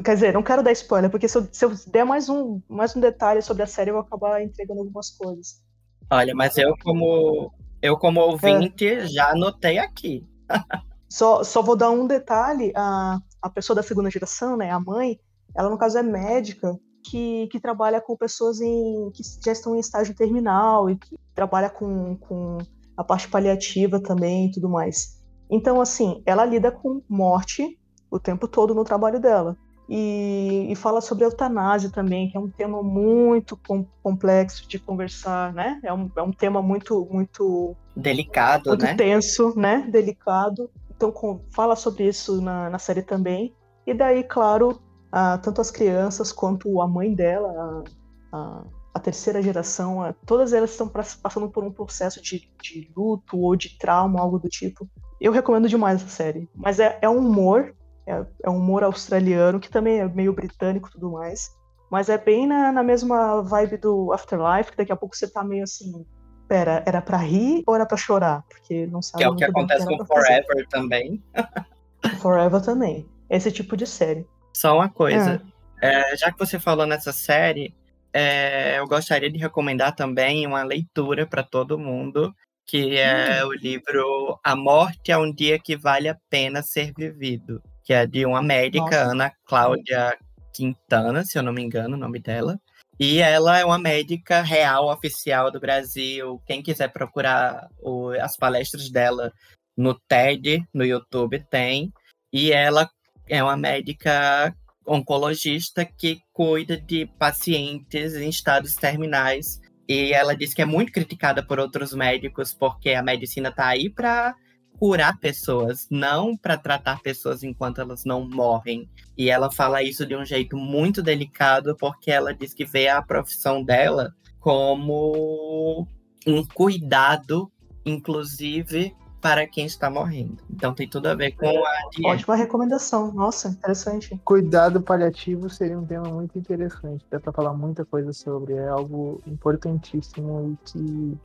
[SPEAKER 1] quer dizer, não quero dar spoiler, porque se eu, se eu, der mais um, mais um detalhe sobre a série, eu vou acabar entregando algumas coisas.
[SPEAKER 3] Olha, mas eu como eu como ouvinte é. já anotei aqui.
[SPEAKER 1] só, só vou dar um detalhe, a, a pessoa da segunda geração, né, a mãe, ela no caso é médica que, que trabalha com pessoas em, que já estão em estágio terminal e que trabalha com, com a parte paliativa também e tudo mais. Então, assim, ela lida com morte o tempo todo no trabalho dela. E, e, fala sobre eutanásia também, que é um tema muito com, complexo de conversar, né? É um, é um tema muito, muito
[SPEAKER 3] delicado,
[SPEAKER 1] muito
[SPEAKER 3] né?
[SPEAKER 1] tenso, né? Delicado. Então com, fala sobre isso na, na série também. E daí, claro, a, tanto as crianças quanto a mãe dela, a, a, a terceira geração, todas elas estão passando por um processo de, de luto ou de trauma, algo do tipo. Eu recomendo demais essa série. Mas é, é um humor é, é um humor australiano, que também é meio britânico e tudo mais. Mas é bem na, na mesma vibe do Afterlife, que daqui a pouco você tá meio assim. Pera, era pra rir ou era pra chorar? Porque não sabe.
[SPEAKER 3] Que é o que acontece com Forever fazer. também.
[SPEAKER 1] Forever também. Esse tipo de série.
[SPEAKER 3] Só uma coisa. É. É, já que você falou nessa série, é, eu gostaria de recomendar também uma leitura para todo mundo, que é hum. o livro A Morte é um Dia que Vale a Pena Ser Vivido, que é de uma médica, Nossa. Ana Cláudia Quintana, se eu não me engano o nome dela. E ela é uma médica real, oficial do Brasil. Quem quiser procurar o, as palestras dela no TED, no YouTube, tem. E ela é uma médica oncologista que cuida de pacientes em estados terminais. E ela diz que é muito criticada por outros médicos porque a medicina está aí para curar pessoas, não para tratar pessoas enquanto elas não morrem. E ela fala isso de um jeito muito delicado, porque ela diz que vê a profissão dela como um cuidado, inclusive para quem está morrendo. Então tem tudo a ver com a
[SPEAKER 1] dieta. Ótima recomendação. Nossa, interessante.
[SPEAKER 4] Cuidado paliativo seria um tema muito interessante. Dá para falar muita coisa sobre. É algo importantíssimo e que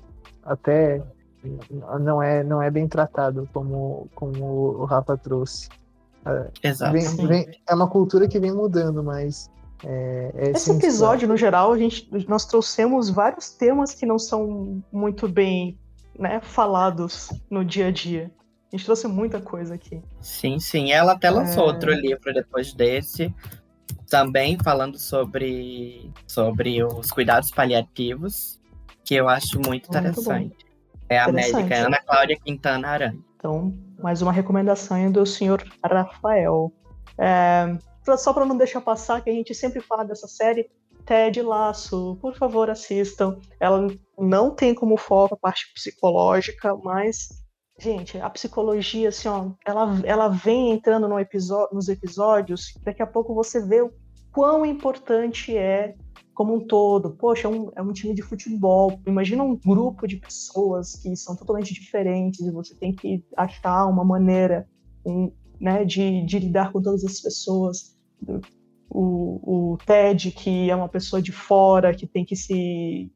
[SPEAKER 4] até não é, não é bem tratado como, como o Rafa trouxe.
[SPEAKER 3] É, Exato.
[SPEAKER 4] Vem, vem, é uma cultura que vem mudando, mas. É, é
[SPEAKER 1] Esse episódio, no geral, a gente, nós trouxemos vários temas que não são muito bem né, falados no dia a dia. A gente trouxe muita coisa aqui.
[SPEAKER 3] Sim, sim. Ela até lançou é... outro livro depois desse, também falando sobre, sobre os cuidados paliativos, que eu acho muito interessante. Muito é a médica é Ana Cláudia Quintana Aranha.
[SPEAKER 1] Então, mais uma recomendação do senhor Rafael. É, só para não deixar passar, que a gente sempre fala dessa série, Ted Laço, por favor assistam. Ela não tem como foco a parte psicológica, mas, gente, a psicologia, assim, ó, ela, ela vem entrando no episódio, nos episódios, daqui a pouco você vê o quão importante é como um todo. Poxa, é um, é um time de futebol. Imagina um grupo de pessoas que são totalmente diferentes e você tem que achar uma maneira um, né, de, de lidar com todas as pessoas o, o Ted, que é uma pessoa de fora, que tem que se,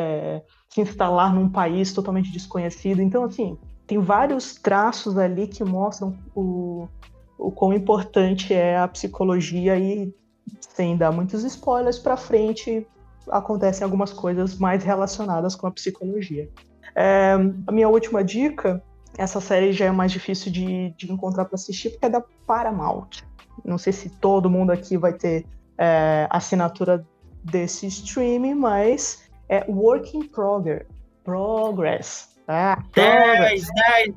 [SPEAKER 1] é, se instalar num país totalmente desconhecido. Então, assim, tem vários traços ali que mostram o, o quão importante é a psicologia e, sem dar muitos spoilers, para frente acontecem algumas coisas mais relacionadas com a psicologia. É, a minha última dica, essa série já é mais difícil de, de encontrar para assistir, porque é da Paramount. Não sei se todo mundo aqui vai ter é, assinatura desse streaming, mas é Work in Progress. Progress.
[SPEAKER 3] Ah, 10,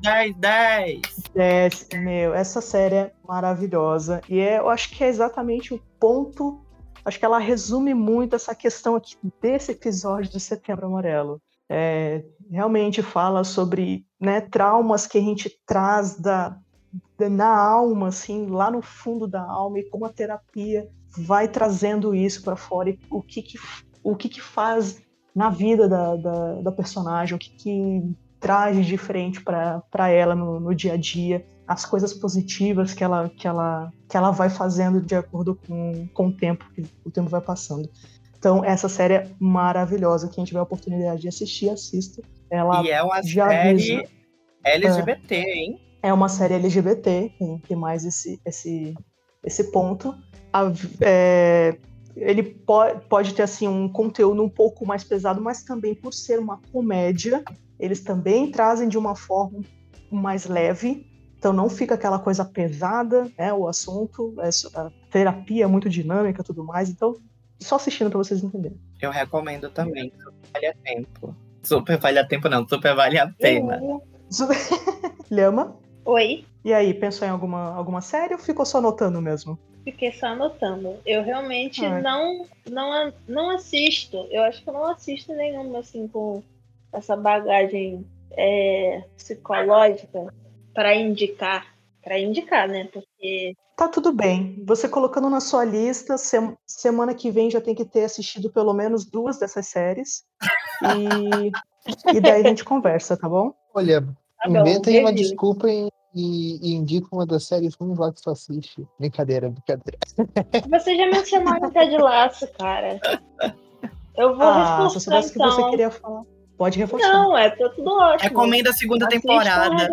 [SPEAKER 3] 10, 10, 10.
[SPEAKER 1] 10. Meu, essa série é maravilhosa. E é, eu acho que é exatamente o ponto. Acho que ela resume muito essa questão aqui desse episódio de Setembro Amarelo. É, realmente fala sobre né, traumas que a gente traz da, na alma, assim, lá no fundo da alma, e como a terapia vai trazendo isso para fora e o que, que o que, que faz na vida da, da, da personagem, o que, que traz de diferente para ela no, no, dia a dia, as coisas positivas que ela, que ela, que ela vai fazendo de acordo com, com o tempo que o tempo vai passando. Então, essa série é maravilhosa. Quem tiver a oportunidade de assistir, assista. Ela
[SPEAKER 3] e é uma já série avisa, LGBT, é, hein?
[SPEAKER 1] é uma série LGBT, tem, tem mais esse, esse, esse ponto. A, é, ele pode, pode ter assim um conteúdo um pouco mais pesado, mas também por ser uma comédia, eles também trazem de uma forma mais leve. Então não fica aquela coisa pesada, né? O assunto, é a terapia é muito dinâmica, tudo mais. Então só assistindo para vocês entenderem.
[SPEAKER 3] Eu recomendo também. Vale a tempo. Super vale a tempo não, super vale a pena.
[SPEAKER 1] Lhama?
[SPEAKER 2] Oi.
[SPEAKER 1] E aí, pensou em alguma, alguma série ou ficou só anotando mesmo?
[SPEAKER 2] Fiquei só anotando. Eu realmente não, não, não assisto. Eu acho que eu não assisto nenhuma, assim, com essa bagagem é, psicológica para indicar. Para indicar, né? Porque.
[SPEAKER 1] Tá tudo bem. Você colocando na sua lista, semana que vem já tem que ter assistido pelo menos duas dessas séries. E, e daí a gente conversa, tá bom?
[SPEAKER 4] Olha, tá inventem uma desculpa e e, e indica uma das séries ruins lá que tu assiste. Brincadeira, brincadeira.
[SPEAKER 2] Você já mencionou o Ted Laço, cara. Eu vou ah, reforçar, se eu soubesse então. que você
[SPEAKER 1] então. queria falar. Pode reforçar.
[SPEAKER 2] Não, é tá tudo ótimo.
[SPEAKER 3] Recomenda a segunda Assiste temporada.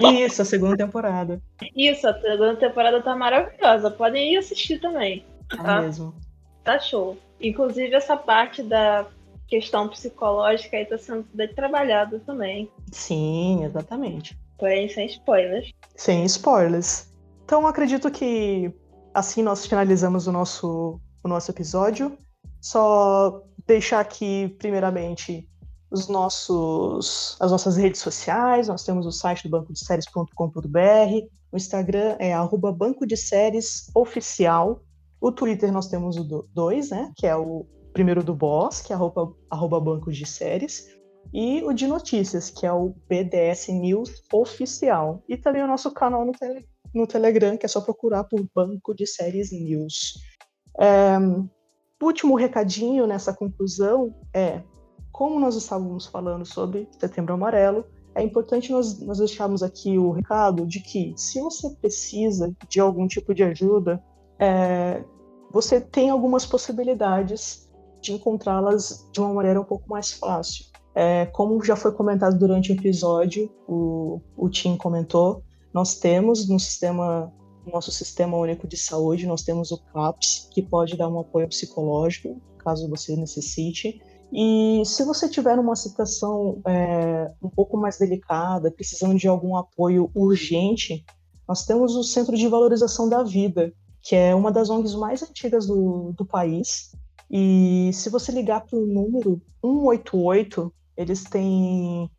[SPEAKER 1] Isso, a segunda temporada.
[SPEAKER 2] Isso, a segunda temporada tá maravilhosa. Podem ir assistir também.
[SPEAKER 1] Tá, tá mesmo.
[SPEAKER 2] Tá show. Inclusive essa parte da questão psicológica aí tá sendo bem trabalhada também.
[SPEAKER 1] Sim, exatamente
[SPEAKER 2] porém sem spoilers.
[SPEAKER 1] Sem spoilers. Então acredito que assim nós finalizamos o nosso, o nosso episódio. Só deixar aqui, primeiramente, os nossos, as nossas redes sociais. Nós temos o site do banco de séries.com.br. O Instagram é arroba banco de séries oficial. O Twitter nós temos o 2, né? Que é o primeiro do boss, que é arroba, arroba banco de séries e o de notícias, que é o BDS News Oficial. E também o nosso canal no, tele, no Telegram, que é só procurar por Banco de Séries News. É, último recadinho nessa conclusão é, como nós estávamos falando sobre Setembro Amarelo, é importante nós, nós deixarmos aqui o recado de que se você precisa de algum tipo de ajuda, é, você tem algumas possibilidades de encontrá-las de uma maneira um pouco mais fácil. É, como já foi comentado durante o episódio, o, o Tim comentou, nós temos no sistema, no nosso sistema único de saúde, nós temos o CAPS, que pode dar um apoio psicológico, caso você necessite. E se você tiver uma situação é, um pouco mais delicada, precisando de algum apoio urgente, nós temos o Centro de Valorização da Vida, que é uma das ONGs mais antigas do, do país. E se você ligar para o número 188, eles têm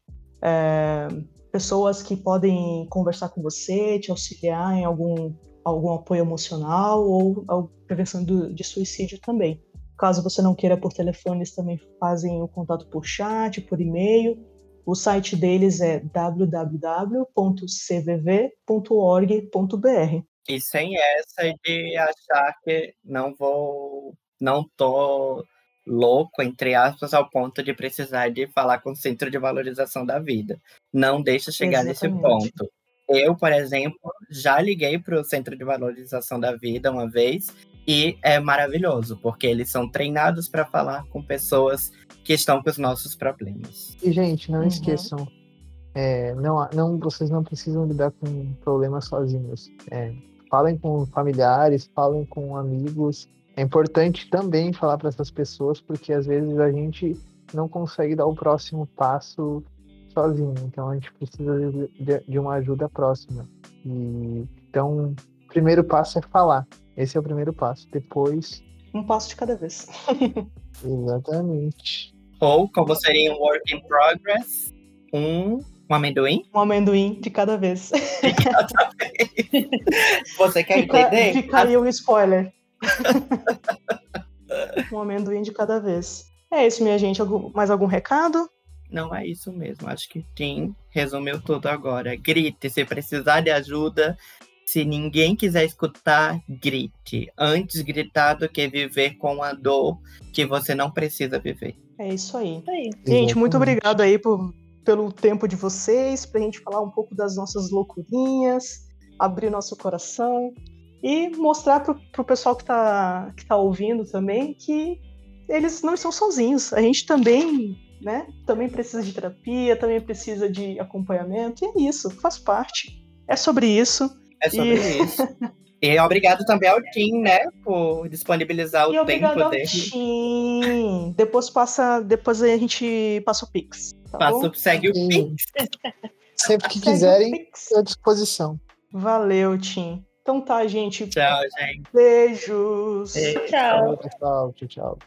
[SPEAKER 1] é, pessoas que podem conversar com você, te auxiliar em algum, algum apoio emocional ou a prevenção do, de suicídio também. Caso você não queira por telefone, eles também fazem o contato por chat, por e-mail. O site deles é www.cvv.org.br.
[SPEAKER 3] E sem essa de achar que não vou, não tô louco, entre aspas, ao ponto de precisar de falar com o Centro de Valorização da Vida. Não deixa chegar Exatamente. nesse ponto. Eu, por exemplo, já liguei para o Centro de Valorização da Vida uma vez e é maravilhoso, porque eles são treinados para falar com pessoas que estão com os nossos problemas.
[SPEAKER 4] E, gente, não uhum. esqueçam, é, não, não, vocês não precisam lidar com problemas sozinhos. É, falem com familiares, falem com amigos. É importante também falar para essas pessoas, porque às vezes a gente não consegue dar o próximo passo sozinho. Então a gente precisa de, de uma ajuda próxima. E, então, o primeiro passo é falar. Esse é o primeiro passo. Depois.
[SPEAKER 1] Um passo de cada vez.
[SPEAKER 4] Exatamente.
[SPEAKER 3] Ou, como seria um work in progress, um, um amendoim?
[SPEAKER 1] Um amendoim de cada vez.
[SPEAKER 3] De cada vez. Você quer fica, entender?
[SPEAKER 1] Fica aí um spoiler. um amendoim de cada vez. É isso, minha gente. mais algum recado?
[SPEAKER 3] Não é isso mesmo. Acho que Tim resumiu tudo agora. Grite se precisar de ajuda. Se ninguém quiser escutar, grite. Antes gritar do que viver com a dor que você não precisa viver.
[SPEAKER 1] É isso aí. É aí. Gente, muito obrigado aí por, pelo tempo de vocês, pra gente falar um pouco das nossas loucurinhas, abrir nosso coração e mostrar pro, pro pessoal que tá, que tá ouvindo também que eles não estão sozinhos. A gente também né? Também precisa de terapia, também precisa de acompanhamento, e é isso, faz parte. É sobre isso.
[SPEAKER 3] É sobre e... isso. E obrigado também ao Tim, né, por disponibilizar o e tempo ao dele.
[SPEAKER 1] Tim. Depois passa, depois a gente passa o Pix. Tá
[SPEAKER 3] passa, segue o Pix.
[SPEAKER 4] Sempre que quiserem, estou à disposição.
[SPEAKER 1] Valeu, Tim. Então tá, gente.
[SPEAKER 3] Tchau, gente.
[SPEAKER 1] Beijos.
[SPEAKER 3] Beijo.
[SPEAKER 2] Tchau.
[SPEAKER 4] Tchau, tchau. tchau.